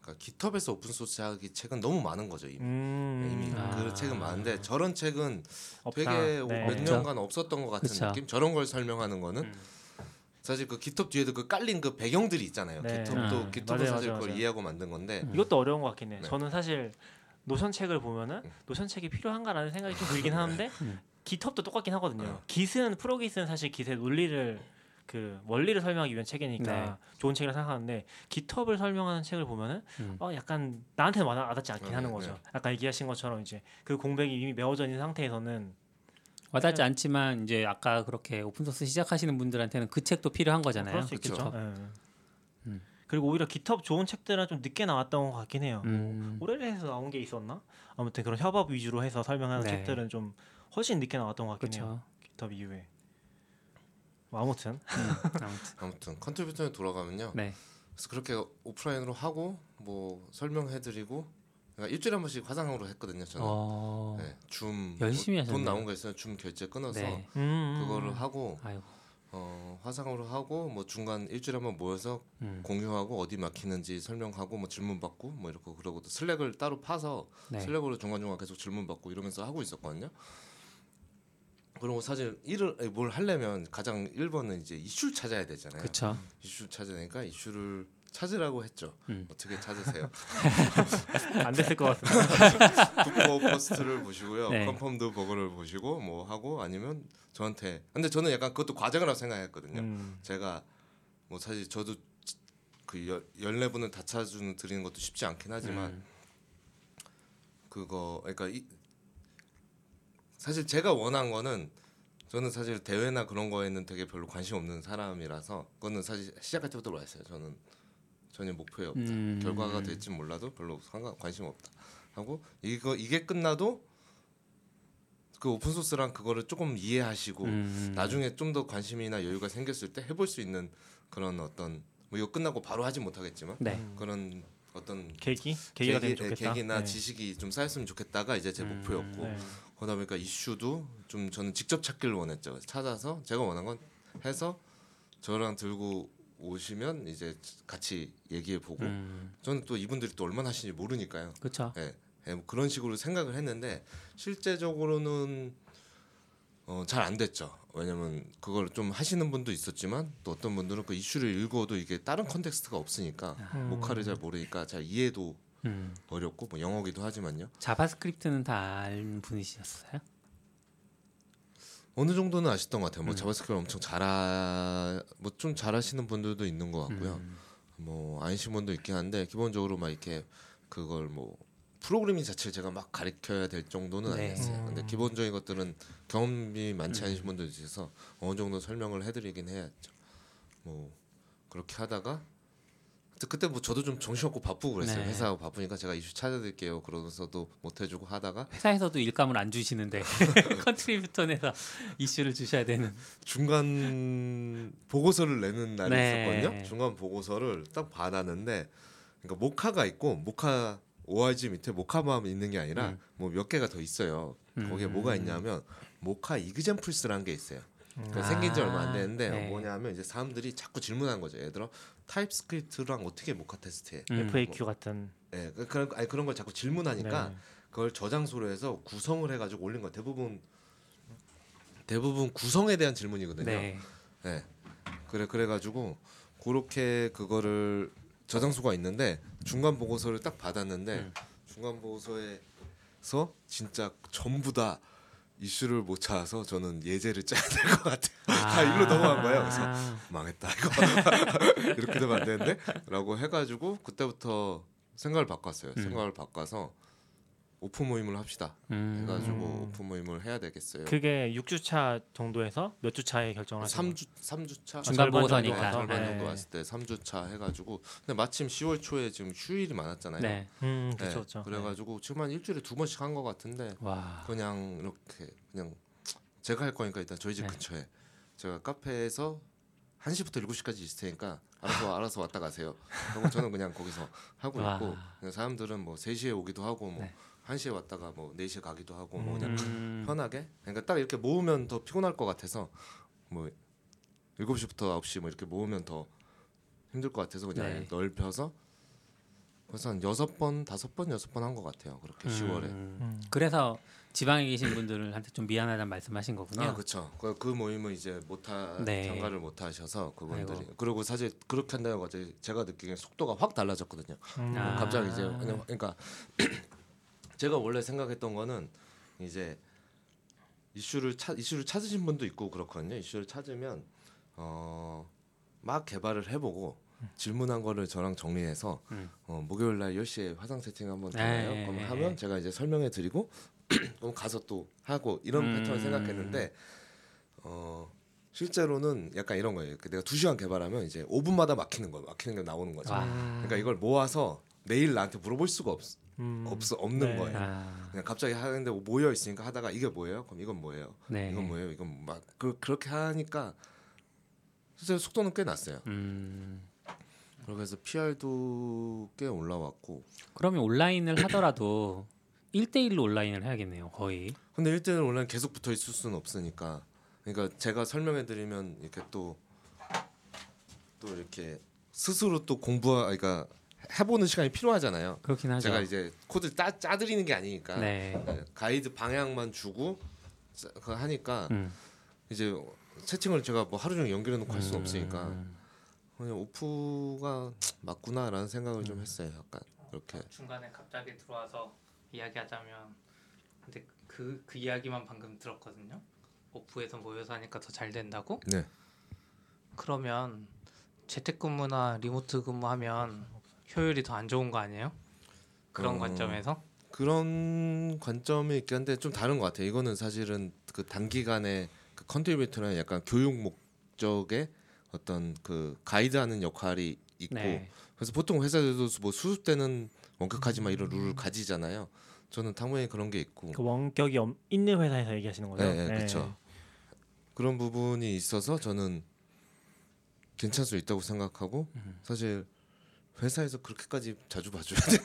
그러니까 GitHub에서 오픈 소스 하기 책은 너무 많은 거죠 이미. 음, 이미 아. 그 책은 많은데 저런 책은 없다. 되게 네. 몇 없죠. 년간 없었던 것 같은 그쵸. 느낌. 저런 걸 설명하는 거는 음. 사실 그 GitHub 뒤에도 그 깔린 그 배경들이 있잖아요. 네. GitHub도 아. GitHub 맞아요, 사실 맞아요, 그걸 맞아요. 이해하고 만든 건데 이것도 어려운 것 같긴 해요. 네. 저는 사실 Notion 책을 보면은 음. Notion 책이 필요한가라는 생각이 좀 들긴 하는데 음. GitHub도 똑같긴 하거든요. 어. 깃은 프로깃은 사실 깃의 논리를 그 원리를 설명하기 위한 책이니까 네. 좋은 책이라 생각하는데 GitHub를 설명하는 책을 보면은 음. 어 약간 나한테는 와닿- 와닿지 않긴 네, 하는 네. 거죠. 아까 얘기하신 것처럼 이제 그 공백이 이미 메워져 있는 상태에서는 와닿지 않지만 이제 아까 그렇게 오픈소스 시작하시는 분들한테는 그 책도 필요한 거잖아요. 그럴 수 있겠죠. 음. 그리고 오히려 GitHub 좋은 책들은 좀 늦게 나왔던 것 같긴 해요. 음. 오래해서 나온 게 있었나? 아무튼 그런 협업 위주로 해서 설명하는 네. 책들은 좀 훨씬 늦게 나왔던 것 같긴 해요. 그렇죠. GitHub 이후에. 뭐 아무튼 아무튼 아무튼 컨트리뷰톤에 돌아가면요. 네. 그래서 그렇게 오프라인으로 하고 뭐 설명해드리고 그러니까 일주일에 한 번씩 화상으로 했거든요. 저는 어. 네, 줌 열심히 돈, 돈 하셨네요. 나온 거 있으면 줌 결제 끊어서 네. 음, 그거를 하고 아이고. 어, 화상으로 하고 뭐 중간 일주일에 한 번 모여서 음. 공유하고 어디 막히는지 설명하고 뭐 질문 받고 뭐 이렇게 그러고 또 Slack을 따로 파서 네. Slack으로 중간중간 계속 질문 받고 이러면서 하고 있었거든요. 그리고 사실 일을 뭘 하려면 가장 1번은 이제 이슈를 찾아야 되잖아요. 그렇죠. 이슈 찾아내니까 이슈를 찾으라고 했죠. 음. 어떻게 찾으세요? 안 됐을 것 같습니다. 북버 포스트를 보시고요. 네. confirmed bug를 보시고 뭐 하고 아니면 저한테 근데 저는 약간 그것도 과정이라고 생각했거든요. 음. 제가 뭐 사실 저도 그 열- 14분을 다 찾아주는 드리는 것도 쉽지 않긴 하지만 음. 그거 그러니까 이, 사실 제가 원한 거는 저는 사실 대회나 그런 거에는 되게 별로 관심 없는 사람이라서 그거는 사실 시작할 때부터 말했어요. 저는 전혀 목표에 없다. 음. 결과가 될지 몰라도 별로 상관 관심 없다. 하고 이거 이게 끝나도 그 오픈 소스랑 그거를 조금 이해하시고 음. 나중에 좀 더 관심이나 여유가 생겼을 때 해볼 수 있는 그런 어떤 뭐 이거 끝나고 바로 하지 못하겠지만 네. 음. 그런 어떤 계기 계기가 되면 계기, 좋겠다. 계기나 네. 지식이 좀 쌓였으면 좋겠다가 이제 제 음, 목표였고 네. 그러다 보니까 이슈도 좀 저는 직접 찾기를 원했죠. 찾아서 제가 원한 건 해서 저랑 들고 오시면 이제 같이 얘기해 보고 음. 저는 또 이분들이 또 얼마나 하시는지 모르니까요. 그렇죠. 예, 예, 뭐 그런 식으로 생각을 했는데 실제적으로는 어, 잘 안 됐죠. 왜냐면 그걸 좀 하시는 분도 있었지만 또 어떤 분들은 그 이슈를 읽어도 이게 다른 context가 없으니까 음. Mocha를 잘 모르니까 잘 이해도 음. 어렵고 뭐 영어기도 하지만요. JavaScript는 다 아는 분이셨어요? 어느 정도는 아셨던 것 같아요. 뭐 음. JavaScript 엄청 잘하 뭐 좀 잘하시는 분들도 있는 것 같고요. 음. 뭐 분도 있긴 한데 기본적으로 막 이렇게 그걸 뭐 프로그래밍 자체를 제가 막 가르쳐야 될 정도는 네. 아니었어요. 근데 음. 기본적인 것들은 경험이 많지 음. 않으신 분들 있어서 어느 정도 설명을 해드리긴 해야죠. 뭐 그렇게 하다가 그때 뭐 저도 좀 정신없고 바쁘고 그랬어요. 네. 회사하고 바쁘니까 제가 이슈 찾아드릴게요. 그러면서도 못 해주고 하다가 회사에서도 일감을 안 주시는데 Contributhon에서 이슈를 주셔야 되는. 중간 보고서를 내는 날이 네. 있었거든요. 중간 보고서를 딱 받았는데 그러니까 Mocha가 있고 모카 ORG 밑에 모카만 있는 게 아니라 음. 뭐 몇 개가 더 있어요. 거기에 음. 뭐가 있냐면 Mocha examples라는 게 있어요. 그 아, 생긴 지 얼마 안 됐는데 네. 뭐냐면 이제 사람들이 자꾸 질문한 거죠. 얘들아 TypeScript랑 어떻게 Mocha 테스트해? 음. FAQ 같은. 예, 그- 그런 아니 그런 걸 자꾸 질문하니까 네. 그걸 저장소로 해서 구성을 해가지고 올린 거 대부분 대부분 구성에 대한 질문이거든요. 네. 네. 그래 그래가지고 그렇게 그거를 저장소가 있는데 중간 보고서를 딱 받았는데 음. 중간 보고서에서 진짜 전부 다 이슈를 못 찾아서 저는 예제를 짜야 될 것 같아요. 다 일로 넘어간 거예요. 그래서 아. 망했다 이거 이렇게 되면 안 되는데라고 해가지고 그때부터 생각을 바꿨어요. 음. 생각을 바꿔서 오프 모임을 합시다 음. 해가지고 음. 오프 모임을 해야 되겠어요. 그게 6주차 정도에서 몇 주 차에 결정을 하신 3주 3주차 중간 보고서니까. 절반 네. 정도 왔을 때 3주차 해가지고 근데 마침 10월 초에 지금 휴일이 많았잖아요. 네. 음, 네, 그렇죠. 그렇죠. 그래가지고 지금 한 일주일에 두 번씩 한 것 같은데 와. 그냥 이렇게 그냥 제가 할 거니까 일단 저희 집 네. 근처에 제가 카페에서 1시부터 7시까지 있을 테니까 알아서 알아서 왔다 가세요. 그리고 저는 그냥 거기서 하고 와. 있고 사람들은 뭐 3시에 오기도 하고 뭐 네. 1시에 왔다가 뭐 4시에 가기도 하고 뭐 그냥 음. 편하게 그러니까 딱 이렇게 모으면 더 피곤할 것 같아서 뭐 7시부터 9시 뭐 이렇게 모으면 더 힘들 것 같아서 그냥 네. 넓혀서 그래서 한 여섯 번 다섯 번 여섯 번 한 것 같아요 그렇게 10월에 음. 음. 그래서 지방에 계신 분들한테 좀 미안하다는 말씀하신 거군요. 아 그렇죠 그, 그 모임은 이제 못하 네. 참가를 못 하셔서 그분들이 아이고. 그리고 사실 그렇게 한다고 어제 제가 느끼기엔 속도가 확 달라졌거든요 음. 아. 갑자기 이제 그냥 그러니까 제가 원래 생각했던 거는 이제 이슈를 찾 이슈를 찾으신 분도 있고 그렇거든요. 이슈를 찾으면 어, 막 개발을 해보고 질문한 거를 저랑 정리해서 음. 어, 목요일 날 10시에 화상 세팅 한번 네, 되나요? 네, 그럼 네, 하면 네. 제가 이제 설명해 드리고 그럼 가서 또 하고 이런 음. 패턴을 생각했는데 어 실제로는 약간 이런 거예요. 그 내가 2시간 개발하면 이제 5분마다 막히는 거, 막히는 게 나오는 거죠. 와. 그러니까 이걸 모아서 내일 나한테 물어볼 수가 없, 음. 없어 없는 네. 거예요. 아. 그냥 갑자기 하는데 모여 있으니까 하다가 이게 뭐예요? 그럼 이건 뭐예요? 네. 이건 뭐예요? 이건 막 그, 그렇게 하니까 실제 속도는 꽤 났어요. 음. 그래서 PR도 꽤 올라왔고. 그러면 온라인을 하더라도 1대1로 온라인을 해야겠네요. 거의. 근데 1대1 온라인 계속 붙어 있을 수는 없으니까. 그러니까 제가 설명해 드리면 이렇게 또 또 이렇게 스스로 또 공부하 그러니까 해보는 시간이 필요하잖아요. 그렇긴 하죠. 제가 이제 코드 짜, 짜드리는 게 아니니까 네. 네, 가이드 방향만 주고 짜- 그거 하니까 음. 이제 채팅을 제가 뭐 하루 종일 연결해 놓고 할 수는 없으니까 음. 그냥 오프가 맞구나라는 생각을 좀 했어요. 약간 그렇게 중간에 갑자기 들어와서 이야기하자면 근데 그, 그 이야기만 방금 들었거든요. 오프에서 모여서 하니까 더 잘 된다고? 네. 그러면 재택근무나 리모트 근무하면 효율이 더 안 좋은 거 아니에요? 그런 어. 관점에서? 그런 관점이 있긴 한데 좀 다른 것 같아요. 이거는 사실은 그 단기간에 그 Contributhon은 약간 교육 목적의 어떤 그 가이드하는 역할이 있고 네. 그래서 보통 회사들도 뭐 수습 때는 원격하지만 이런 룰을 가지잖아요. 저는 당연히 그런 게 있고 그 원격이 엄- 있는 회사에서 얘기하시는 거죠? 네, 네, 그렇죠. 그런 부분이 있어서 저는 괜찮을 수 있다고 생각하고 음. 사실 회사에서 그렇게까지 자주 봐줘야 돼.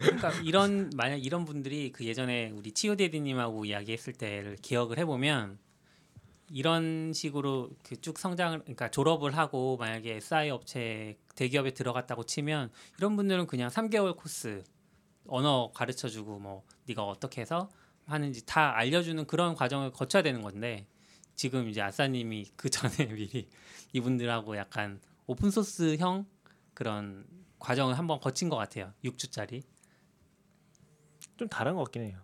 그러니까 이런 만약 이런 분들이 그 예전에 우리 치오데디님하고 이야기했을 때를 기억을 해보면 이런 식으로 그 쭉 성장을 그러니까 졸업을 하고 만약에 SI 업체 대기업에 들어갔다고 치면 이런 분들은 그냥 3개월 코스 언어 가르쳐 주고 뭐 네가 어떻게 해서 하는지 다 알려주는 그런 과정을 거쳐야 되는 건데 지금 이제 아싸님이 그 전에 미리 이분들하고 약간 오픈 소스형 그런 과정을 한번 거친 것 같아요. 6주짜리. 좀 다른 것 같긴 해요.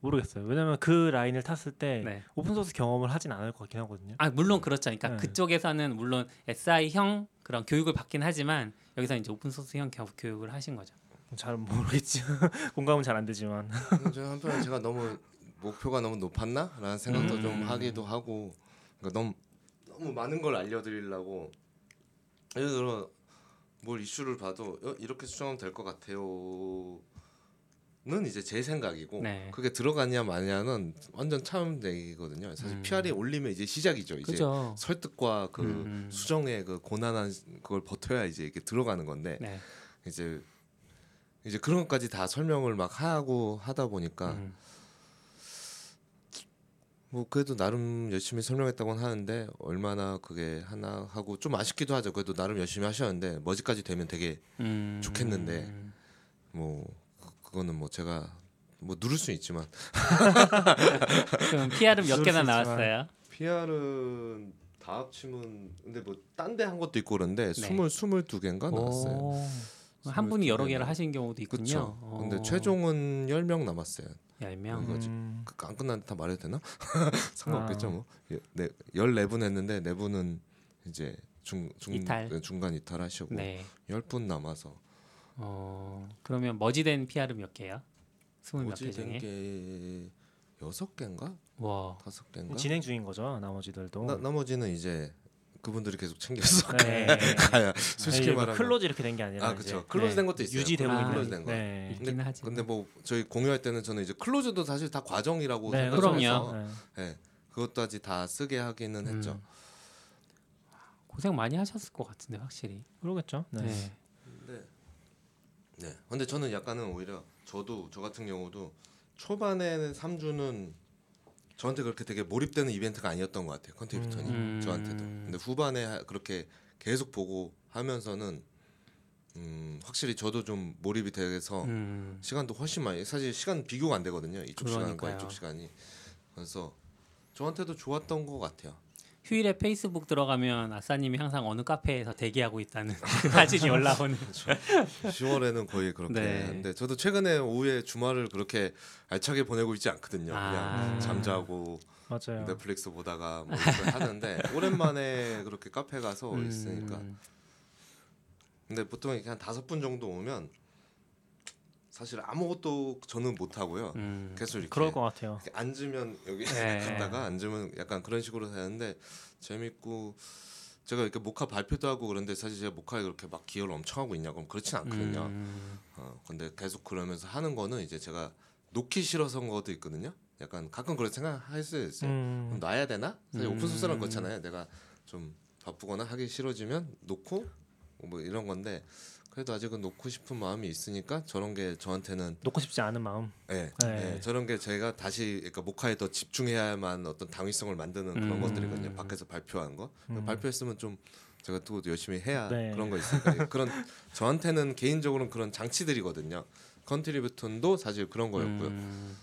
모르겠어요. 왜냐면 그 라인을 탔을 때 네. open source 경험을 하진 않을 것 같긴 하거든요. 아 물론 그렇죠. 그러니까 네. 그쪽에서는 물론 SI형 그런 교육을 받긴 하지만 여기서 이제 open source형 교- 교육을 하신 거죠. 잘 모르겠지. 공감은 잘 안 되지만. 저는 한편에 제가 너무 목표가 너무 높았나라는 생각도 음. 좀 하기도 하고 그러니까 너무 너무 많은 걸 알려드리려고 예를 들어 뭘 이슈를 봐도 어, 이렇게 수정하면 될 것 같아요. 는 이제 제 생각이고 네. 그게 들어가냐 마냐는 완전 차음 얘기거든요. 사실 음. PR이 올리면 이제 시작이죠. 이제 그죠. 설득과 그 음. 수정의 그 고난한 그걸 버텨야 이제 이게 들어가는 건데 네. 이제 이제 그런 것까지 다 설명을 막 하고 하다 보니까 음. 뭐 그래도 나름 열심히 설명했다고는 하는데 얼마나 그게 하나 하고 좀 아쉽기도 하죠. 그래도 나름 열심히 하셨는데 머지까지 되면 되게 음. 좋겠는데. 뭐 그- 그거는 뭐 제가 뭐 누를 수 있지만 그럼 PR은 몇 개나. 나왔어요? PR은 다 합치면 근데 뭐 딴 데 한 것도 있고 그런데 네. 스물 스물 두 개인가 나왔어요. 오. 한 분이 여러 개를 22 하신 경우도 있군요. 어. 근데 최종은 10명 남았어요. 10명. 이거지. 음. 그- 안 끝났는데 다 말해도 되나? 상관없겠죠 아. 뭐. 예, 네, 14분 했는데 네 분은 이제 중, 중 이탈. 네, 중간 이탈하시고 네. 10분 남아서 어. 그러면 merge된 PR은 몇 개야? 스물 몇개 어찌 중에? 된게 여섯 개인가? 와. 다섯 개인가? 진행 중인 거죠 나머지들도. 나, 나머지는 이제 그분들이 계속 챙겼어. 네. 가야 솔직히 아니, 뭐 말하면 close 이렇게 된 게 아니라 아 그렇죠. close된 것도 있어요. 유지되고 아, 있는 close 된 거. 네. 하지. 근데 뭐 저희 공유할 때는 저는 이제 close도 사실 다 과정이라고 네, 생각해서. 네. 네, 그것까지 다 쓰게 하기는 했죠. 음. 고생 많이 하셨을 것 같은데 확실히. 그러겠죠. 네. 네. 근데 네. 근데 저는 약간은 오히려 저도 저 같은 경우도 초반에는 3주는 저한테 그렇게 되게 몰입되는 이벤트가 아니었던 것 같아요. Contributhon이 음. 저한테도. 근데 후반에 하- 그렇게 계속 보고 하면서는 음, 확실히 저도 좀 몰입이 돼서 음. 시간도 훨씬 많이 사실 시간 비교가 안 되거든요. 이쪽 시간과 그러니까요. 이쪽 시간이. 그래서 저한테도 좋았던 것 같아요. 휴일에 페이스북 들어가면 아싸님이 항상 어느 카페에서 대기하고 있다는 그 사진이 올라오는. 10월에는 거의 그렇게 네. 근데 저도 최근에 오후에 주말을 그렇게 알차게 보내고 있지 않거든요. 그냥 아. 잠자고 맞아요. 넷플릭스 보다가 뭐 이렇게 하는데 오랜만에 그렇게 카페 가서 음. 있으니까 근데 보통 이렇게 한 다섯 분 정도 오면 사실 아무것도 저는 못 하고요. 음. 계속 이렇게, 그럴 것 같아요. 이렇게 앉으면 여기 네. 갔다가 앉으면 약간 그런 식으로 되는데 재밌고 제가 이렇게 모카 발표도 하고 그런데 사실 제가 모카에 그렇게 막 기여를 엄청 하고 있냐 그럼 그렇진 않거든요. 음. 어, 근데 계속 그러면서 하는 거는 이제 제가 놓기 싫어서인 것도 있거든요. 약간 가끔 그런 생각할 수 있어요. 음. 놔야 되나? 사실 음. 오픈 소스는 그렇잖아요. 내가 좀 바쁘거나 하기 싫어지면 놓고 뭐 이런 건데 그래도 아직은 놓고 싶은 마음이 있으니까 저런 게 저한테는 놓고 싶지 않은 마음. 예, 네. 예, 저런 게 제가 다시 그러니까 모카에 더 집중해야만 어떤 당위성을 만드는 그런 음. 것들이거든요. 밖에서 발표하는 거 음. 발표했으면 좀 제가 또 열심히 해야 네. 그런 거 있으니까 그런 저한테는 개인적으로는 그런 장치들이거든요. Contributhon도 사실 그런 거였고요. 음.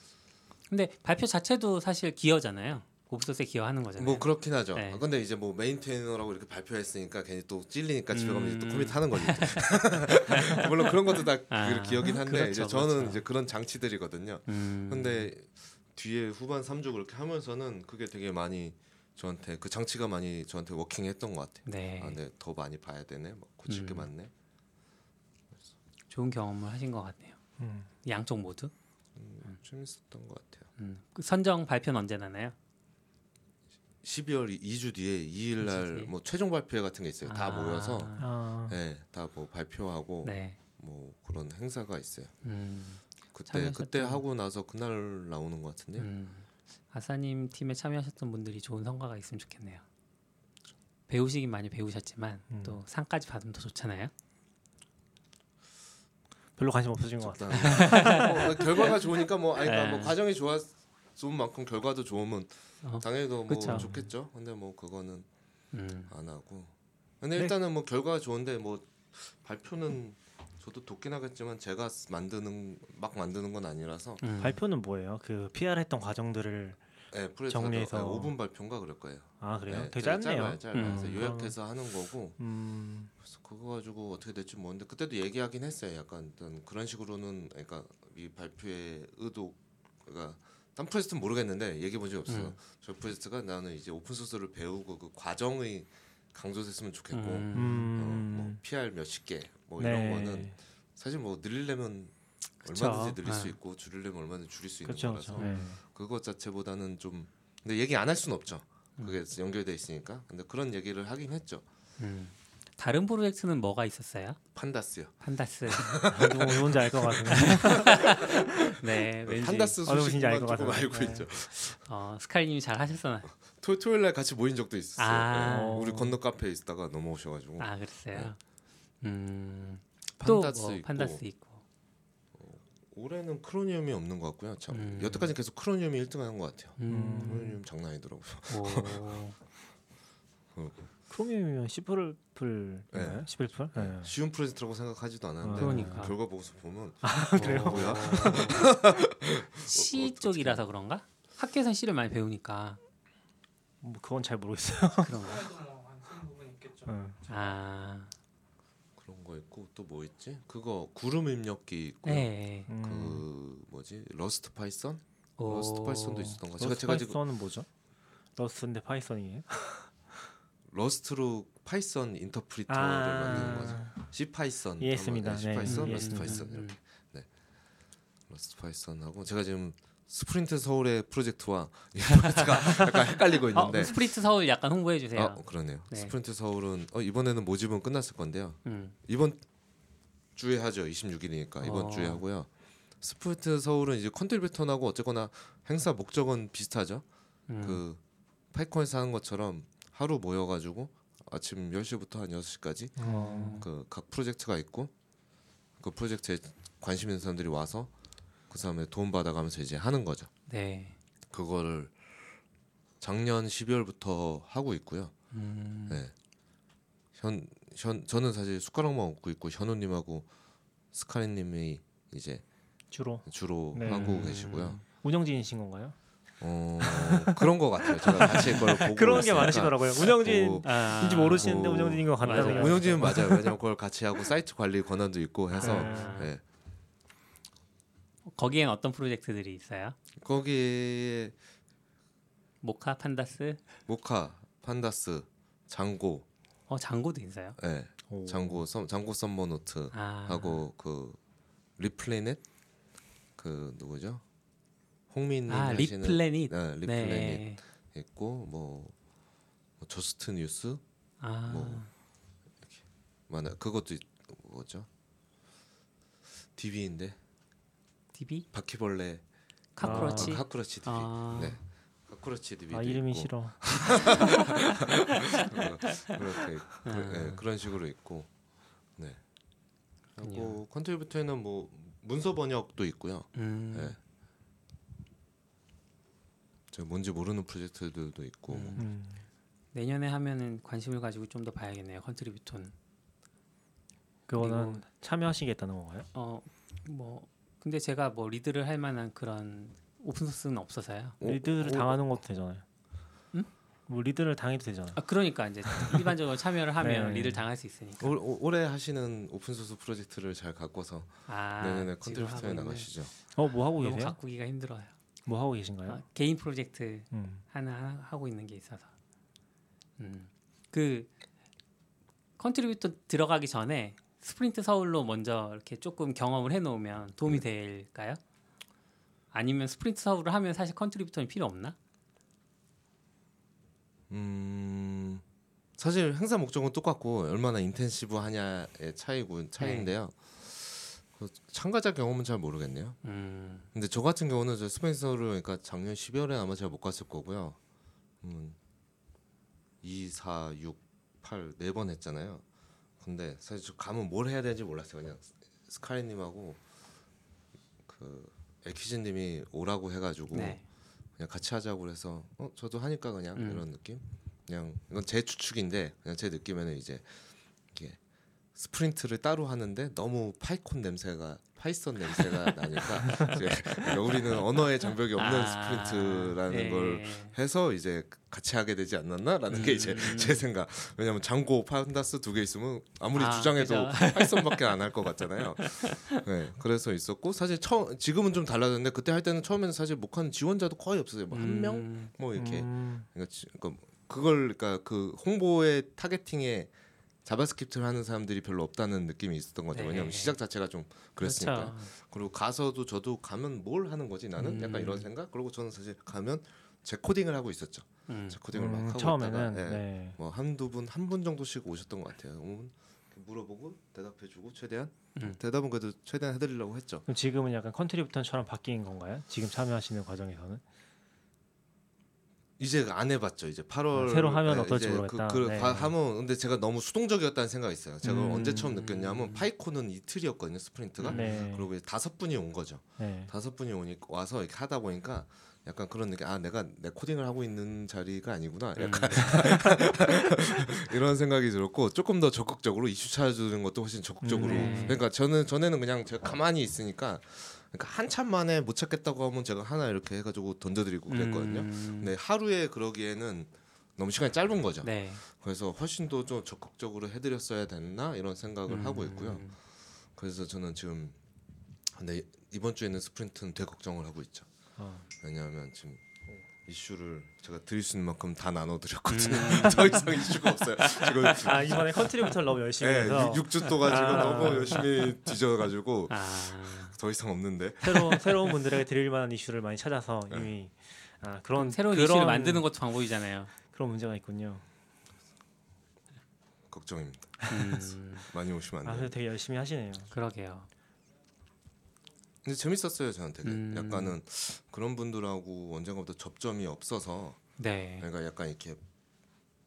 근데 발표 자체도 사실 기여잖아요. 오프소스에 기여하는 거잖아요. 뭐 그렇긴 하죠. 네. 아, 근데 이제 뭐 maintainer라고 이렇게 발표했으니까 괜히 또 찔리니까 집에 가면 이제 또 음. commit 하는 거죠. 물론 그런 것도 다 아, 기억이긴 한데 그렇죠, 이제 저는 그렇죠. 이제 그런 장치들이거든요. 음. 근데 뒤에 후반 3주 그렇게 하면서는 그게 되게 많이 저한테 그 장치가 많이 저한테 워킹했던 것 같아요. 네. 아, 네, 더 많이 봐야 되네. 뭐 고칠 게 음. 많네. 좋은 경험을 하신 것 같네요. 음. 양쪽 모두. 음, 재밌었던 것 같아요. 음. 그 선정 발표는 언제 나나요? 12월 2주 뒤에 2일 이주 뒤에? 날뭐 최종 발표회 같은 게 있어요. 다 아. 모여서 아. 네, 다뭐 발표하고 네. 뭐 그런 행사가 있어요. 음. 그때 참여하셨던- 그때 하고 나서 그날 나오는 것 같은데. 음. 아사님 팀에 참여하셨던 분들이 좋은 성과가 있으면 좋겠네요. 배우시긴 많이 배우셨지만 음. 또 상까지 받으면 더 좋잖아요. 별로 관심 없으신 것 같아요. 뭐 결과가 좋으니까 뭐 아니 그러니까 뭐 네. 과정이 좋아 좋은 만큼 결과도 좋으면 어, 당연히 뭐 그쵸. 좋겠죠. 근데 뭐 그거는 음. 안 하고. 근데 네. 일단은 뭐 결과가 좋은데 뭐 발표는 저도 돕긴 하겠지만 제가 만드는 막 만드는 건 아니라서 음. 발표는 뭐예요? 그 PR 했던 과정들을 네, 프레스 정리해서- 5분 발표인가 그럴 거예요. 아 그래요? 네, 되게 짧- 짧네요. 짧아요, 짧아요. 음. 그래서 요약해서 하는 거고 음. 그래서 그거 가지고 어떻게 될지 모르는데 그때도 얘기하긴 했어요. 약간 어떤 그런 식으로는 그러니까 이 발표의 의도 그러니까 딴 프로젝트는 모르겠는데 얘기해 본 적이 없어요. 음. 저 프로젝트가 나는 이제 오픈 소스를 배우고 그 과정의 강조됐으면 좋겠고 음. 음. 어, 뭐 PR 몇십 개뭐 네. 이런 거는 사실 뭐 늘리려면 그쵸. 얼마든지 늘릴 수 네. 있고 줄이려면 얼마든지 줄일 수 있는 그렇죠. 거라서. 네. 그것 자체보다는 좀 근데 얘기 안 할 수는 없죠. 음. 그게 연결돼 있으니까. 근데 그런 얘기를 하긴 했죠. 음. 다른 프로젝트는 뭐가 있었어요? 판다스요. 판다스. 누구 누군지 알 것 같은데. 네, 왠지 판다스 소식만 것 조금 같아요. 알고 네. 있죠. 어, 스카이님이 잘 하셨어나. 토, 토요일 날 같이 모인 적도 있었어요. 아. 네. 우리 건너 카페에 있다가 넘어오셔가지고 아, 그랬어요. 네. 음, 판다스 또뭐 있고 판다스 있고. 올해는 크로니움이 없는 것 같고요. 참 음. 여태까지 계속 크로니움이 1등하는 것 같아요. 음, 크로니움 장난 아니더라고요. 오, 크로미움이면 시플플 네. 시플플? 네. 쉬운 프로젝트라고 생각하지도 않았는데 그러니까. 결과 보고서 보면 그래요? 뭐야? C 어, 쪽이라서 그런가? 학교에선 C를 많이 배우니까 뭐 그건 잘 모르겠어요. 그런가? 네. 아, 그런 거 있고 또 뭐 있지? 그거 구름 입력기 있고요. 네. 음. 그 뭐지? Rust Python? 오. Rust Python도 있었던 거. Rust 제가 Python은 뭐죠? Rust인데 Python이에요? Rust로 Python 인터프리터를 만드는 거죠. C Python. 이해했습니다. C 네, Python, 음, Rust 음, Python 음, 이렇게. Rust Python하고 제가 지금 Sprint Seoul의 프로젝트와 이 프로젝트가 약간 헷갈리고 어, 있는데 Sprint Seoul 약간 홍보해 주세요. 아 그러네요. 네. Sprint Seoul은 어, 이번에는 모집은 끝났을 건데요. 음. 이번 주에 하죠. 26일이니까 이번 어. 주에 하고요. Sprint Seoul은 이제 Contributhon하고 어쨌거나 행사 목적은 비슷하죠. 음. 그 파이콘에서 하는 것처럼 하루 모여가지고 아침 10시부터 한 6시까지 어. 그각 프로젝트가 있고 그 프로젝트에 관심 있는 사람들이 와서 그 사람의 도움 받아가면서 이제 하는 거죠. 네. 그거를 작년 12월부터 하고 있고요. 음. 네. 현, 현 저는 사실 숟가락만 얹고 있고 현우님하고 스카리님이 이제 주로 주로 네. 하고 계시고요. 운영진이신 건가요? 어 그런 거 같아요. 제가 같이 그걸 보고 그런 게. 많으시더라고요. 운영진인지 그, 아, 모르시는데 어, 운영진인 것. 같다는 운영진은 맞아요. 왜냐면 그걸 같이 하고 사이트 관리 권한도 있고 해서 아. 네. 거기엔 어떤 프로젝트들이 있어요? 거기에 모카 판다스? 모카, 판다스, 장고, 어 장고도 있어요. 예, 오. 장고 썸 장고 썸머 노트 아. 하고 그 리플래닛 그 누구죠? 홍민님 아 하시는 리플래닛. 네, 리플래닛 네. 있고 뭐, 뭐 저스트 뉴스 아. 뭐. 많아 그것도 있- 뭐죠? DB인데 DB? 바퀴벌레 카크러치? 아, 카크러치 DB 아. 네 카크러치 DB 아 이름이 싫어. 그렇게 그, 아. 네, 그런 식으로 있고 네 그렇군요. 컨트리뷰톤에는 뭐 문서 번역도 있고요. 음. 네. 제가 뭔지 모르는 프로젝트들도 있고 뭐. 음. 음. 내년에 하면은 관심을 가지고 좀 더 봐야겠네요. 컨트리뷰톤. 그거는 참여하시겠다는 건가요? 어뭐 근데 제가 뭐 리드를 할 만한 그런 오픈 소스는 없어서요. 어, 리드를 어, 당하는 것도 되잖아요. 응? 뭐 리드를 당해도 되잖아. 아 그러니까 이제 일반적으로 참여를 하면 네. 리드를 당할 수 있으니까. 올, 올- 올해 하시는 오픈 소스 프로젝트를 잘 갖고서 아 내년에 컨트리뷰톤에 나가시죠. 어뭐 하고 계세요? 가꾸기가 힘들어요. 뭐 하고 계신가요? 아, 개인 프로젝트 음. 하나 하고 있는 게 있어서. 음. 그 컨트리뷰톤 들어가기 전에 스프린트 서울로 먼저 이렇게 조금 경험을 해놓으면 도움이 될까요? 아니면 스프린트 서울을 하면 사실 컨트리뷰톤은 필요 없나? 음 사실 행사 목적은 똑같고 얼마나 intensive 하냐의 차이고 차이인데요. 그 참가자 경험은 잘 모르겠네요. 음, 근데 저 같은 경우는 저 스프린트 서울을 그러니까 작년 12월에 아마 제가 못 갔을 거고요. 음, 2, 4, 6, 8 네 번 했잖아요. 근데 사실 저 가면 뭘 해야 되는지 몰랐어요. 그냥 스카이님하고 그 에퀴즈님이 오라고 해가지고 네. 그냥 같이 하자고 그래서 어 저도 하니까 그냥 음. 이런 느낌. 그냥 이건 제 추측인데 그냥 제 느낌에는 이제 스프린트를 따로 하는데 너무 파이콘 냄새가 파이썬 냄새가 나니까 이제 그러니까 우리는 언어의 장벽이 없는 아, 스프린트라는 네. 걸 해서 이제 같이 하게 되지 않았나라는 게 이제 음. 제 생각. 왜냐면 Django Pandas 두 개 있으면 아무리 아, 주장해도 그죠. 파이썬밖에 안 할 것 같잖아요. 네, 그래서 있었고 사실 처음 지금은 좀 달라졌는데 그때 할 때는 처음에는 사실 Mocha는 지원자도 거의 없었어요. 뭐 한명 음, 뭐 이렇게 음. 그러니까, 지- 그러니까 그걸 그러니까 그 홍보의 targeting에 JavaScript를 하는 사람들이 별로 없다는 느낌이 있었던 것 같아요. 네. 왜냐면 시작 자체가 좀 그랬으니까. 그렇죠. 그리고 가서도 저도 가면 뭘 하는 거지 나는 음. 약간 이런 생각. 그리고 저는 사실 가면 제 코딩을 하고 있었죠. 음. 제 코딩을 막 음, 하고 처음에는 있다가 예. 네. 뭐 한두 분 한 분 정도씩 오셨던 것 같아요. 오면 물어보고 대답해주고 최대한 음. 대답은 그래도 최대한 해드리려고 했죠. 그럼 지금은 약간 컨트리뷰톤처럼 바뀐 건가요? 지금 참여하시는 과정에서는? 이제 안 해봤죠. 이제 8월 아, 새로 하면 예, 어떨지 이제 모르겠다. 그, 그 네. 가- 하면 근데 제가 너무 수동적이었다는 생각이 있어요. 제가 음. 언제 처음 느꼈냐면 파이콘은 이틀이었거든요. 스프린트가. 네. 그리고 다섯 분이 온 거죠. 네. 다섯 분이 오니 와서 이렇게 하다 보니까 약간 그런 느낌. 아 내가 내 코딩을 하고 있는 자리가 아니구나. 음. 약간 이런 생각이 들었고 조금 더 적극적으로 이슈 찾아주는 것도 훨씬 적극적으로. 네. 그러니까 저는 전에는 그냥 제가 가만히 있으니까 그러니까 한참 만에 못 찾겠다고 하면 제가 하나 이렇게 해가지고 던져드리고 그랬거든요. 음. 근데 하루에 그러기에는 너무 시간이 짧은 거죠. 네. 그래서 훨씬 더 좀 적극적으로 해드렸어야 됐나 이런 생각을 하고 있고요. 음. 그래서 저는 지금 근데 이번 주에는 스프린트는 되게 걱정을 하고 있죠. 어. 왜냐하면 지금 이슈를 제가 드릴 수 있는 만큼 다 나눠드렸거든요. 음. 더 이상 이슈가 없어요. 지금 아 이번에 컨트리뷰톤 너무 열심히 네, 해서 6 주 동안 지금 아. 너무 열심히 뒤져가지고 아. 더 이상 없는데 새로 새로운 분들에게 드릴 만한 이슈를 많이 찾아서 네. 이미 아 그런 새로운 그런, 이슈를 만드는 것도 방법이잖아요. 그런 문제가 있군요. 걱정입니다. 음. 많이 오시면 아안 그래도 돼요. 되게 열심히 하시네요. 그러게요. 근데 재밌었어요 저는 되게. 음. 약간은 그런 분들하고 언젠가부터 접점이 없어서 네. 그러니까 약간 이렇게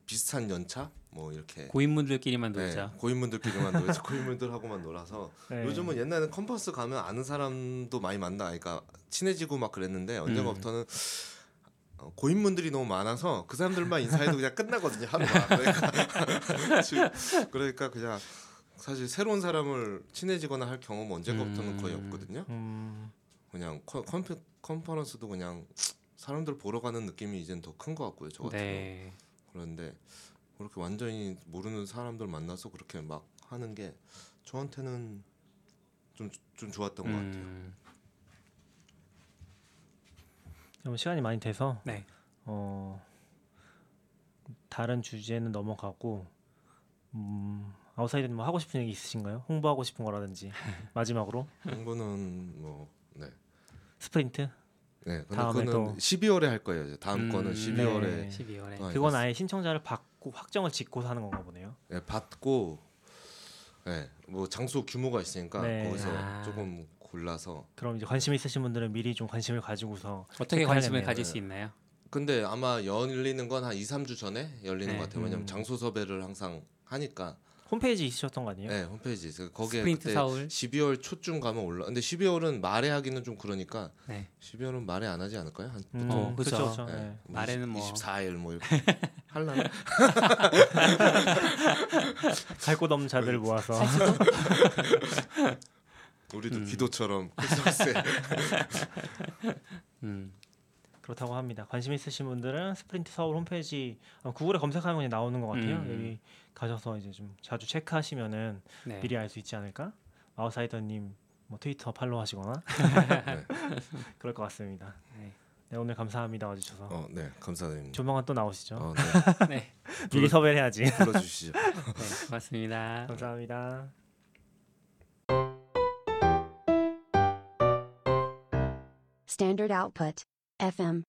비슷한 연차 뭐 이렇게 고인분들끼리만 네, 놀자. 고인분들끼리만 놀아서 고인분들하고만 놀아서 네. 요즘은 옛날에는 컨퍼런스 가면 아는 사람도 많이 만나 그러니까 친해지고 막 그랬는데 언젠가부터는 어, 고인분들이 너무 많아서 그 사람들만 인사해도 그냥 끝나거든요 하루가 그러니까 그러니까 그냥 사실 새로운 사람을 친해지거나 할 경험은 언젠가부터는 거의 음. 없거든요 음, 그냥 컨, 컨페, 컨퍼런스도 그냥 사람들 보러 가는 느낌이 이젠 더 큰 것 같고요 저 같은 경우 네. 그런데 그렇게 완전히 모르는 사람들 만나서 그렇게 막 하는 게 저한테는 좀 좀 좋았던 것 같아요. 음. 그럼 시간이 많이 돼서 네. 어 다른 주제는 넘어가고 음, 아웃사이더님 뭐 하고 싶은 얘기 있으신가요? 홍보하고 싶은 거라든지 마지막으로 홍보는 뭐 네. 스프린트 네. 근데 다음에 그거는 또- 12월에 할 거예요. 이제 다음 음, 거는 네. 12월에 12월에. 아, 그건 아예 신청자를 받고 확정을 짓고 하는 건가 보네요. 네, 받고 네, 뭐 장소 규모가 있으니까 네. 거기서 아. 조금 골라서 그럼 이제 관심 있으신 분들은 미리 좀 관심을 가지고서 어떻게 관심을. 가질 수 있나요? 근데 아마 열리는 건 한 2, 3주 전에 열리는 네. 것 같아요. 왜냐면 음. 장소 섭외를 항상 하니까 홈페이지 있으셨던 거 아니에요? 네, 홈페이지. 그래서 거기에 스프린트 그때 서울. 12월 초쯤 가면 올라. 근데 12월은 말에 하기는 좀 그러니까 네. 12월은 말에 안 하지 않을까요? 한 음, 어, 그죠. 그쵸. 네, 네. 뭐 말에는 뭐 24일 뭐 이렇게 할라나? 갈곳 없는 자들을 모아서 우리도 음. 기도처럼 크리스마스에 음. 그렇다고 합니다. 관심 있으신 분들은 스프린트 서울 홈페이지 어, 구글에 검색하면 나오는 것 같아요. 음. 여기 가셔서 이제 좀 자주 체크하시면은 네. 미리 알 수 있지 않을까? 아웃사이더님 뭐 트위터 팔로우하시거나 네. 그럴 것 같습니다. 네. 네, 오늘 감사합니다 와주셔서 어, 네, 감사드립니다. 조만간 또 나오시죠. 어, 네, 네. 미리 섭외를 해야지. 불러주시죠. 네. 고맙습니다. 감사합니다. Standard output. FM.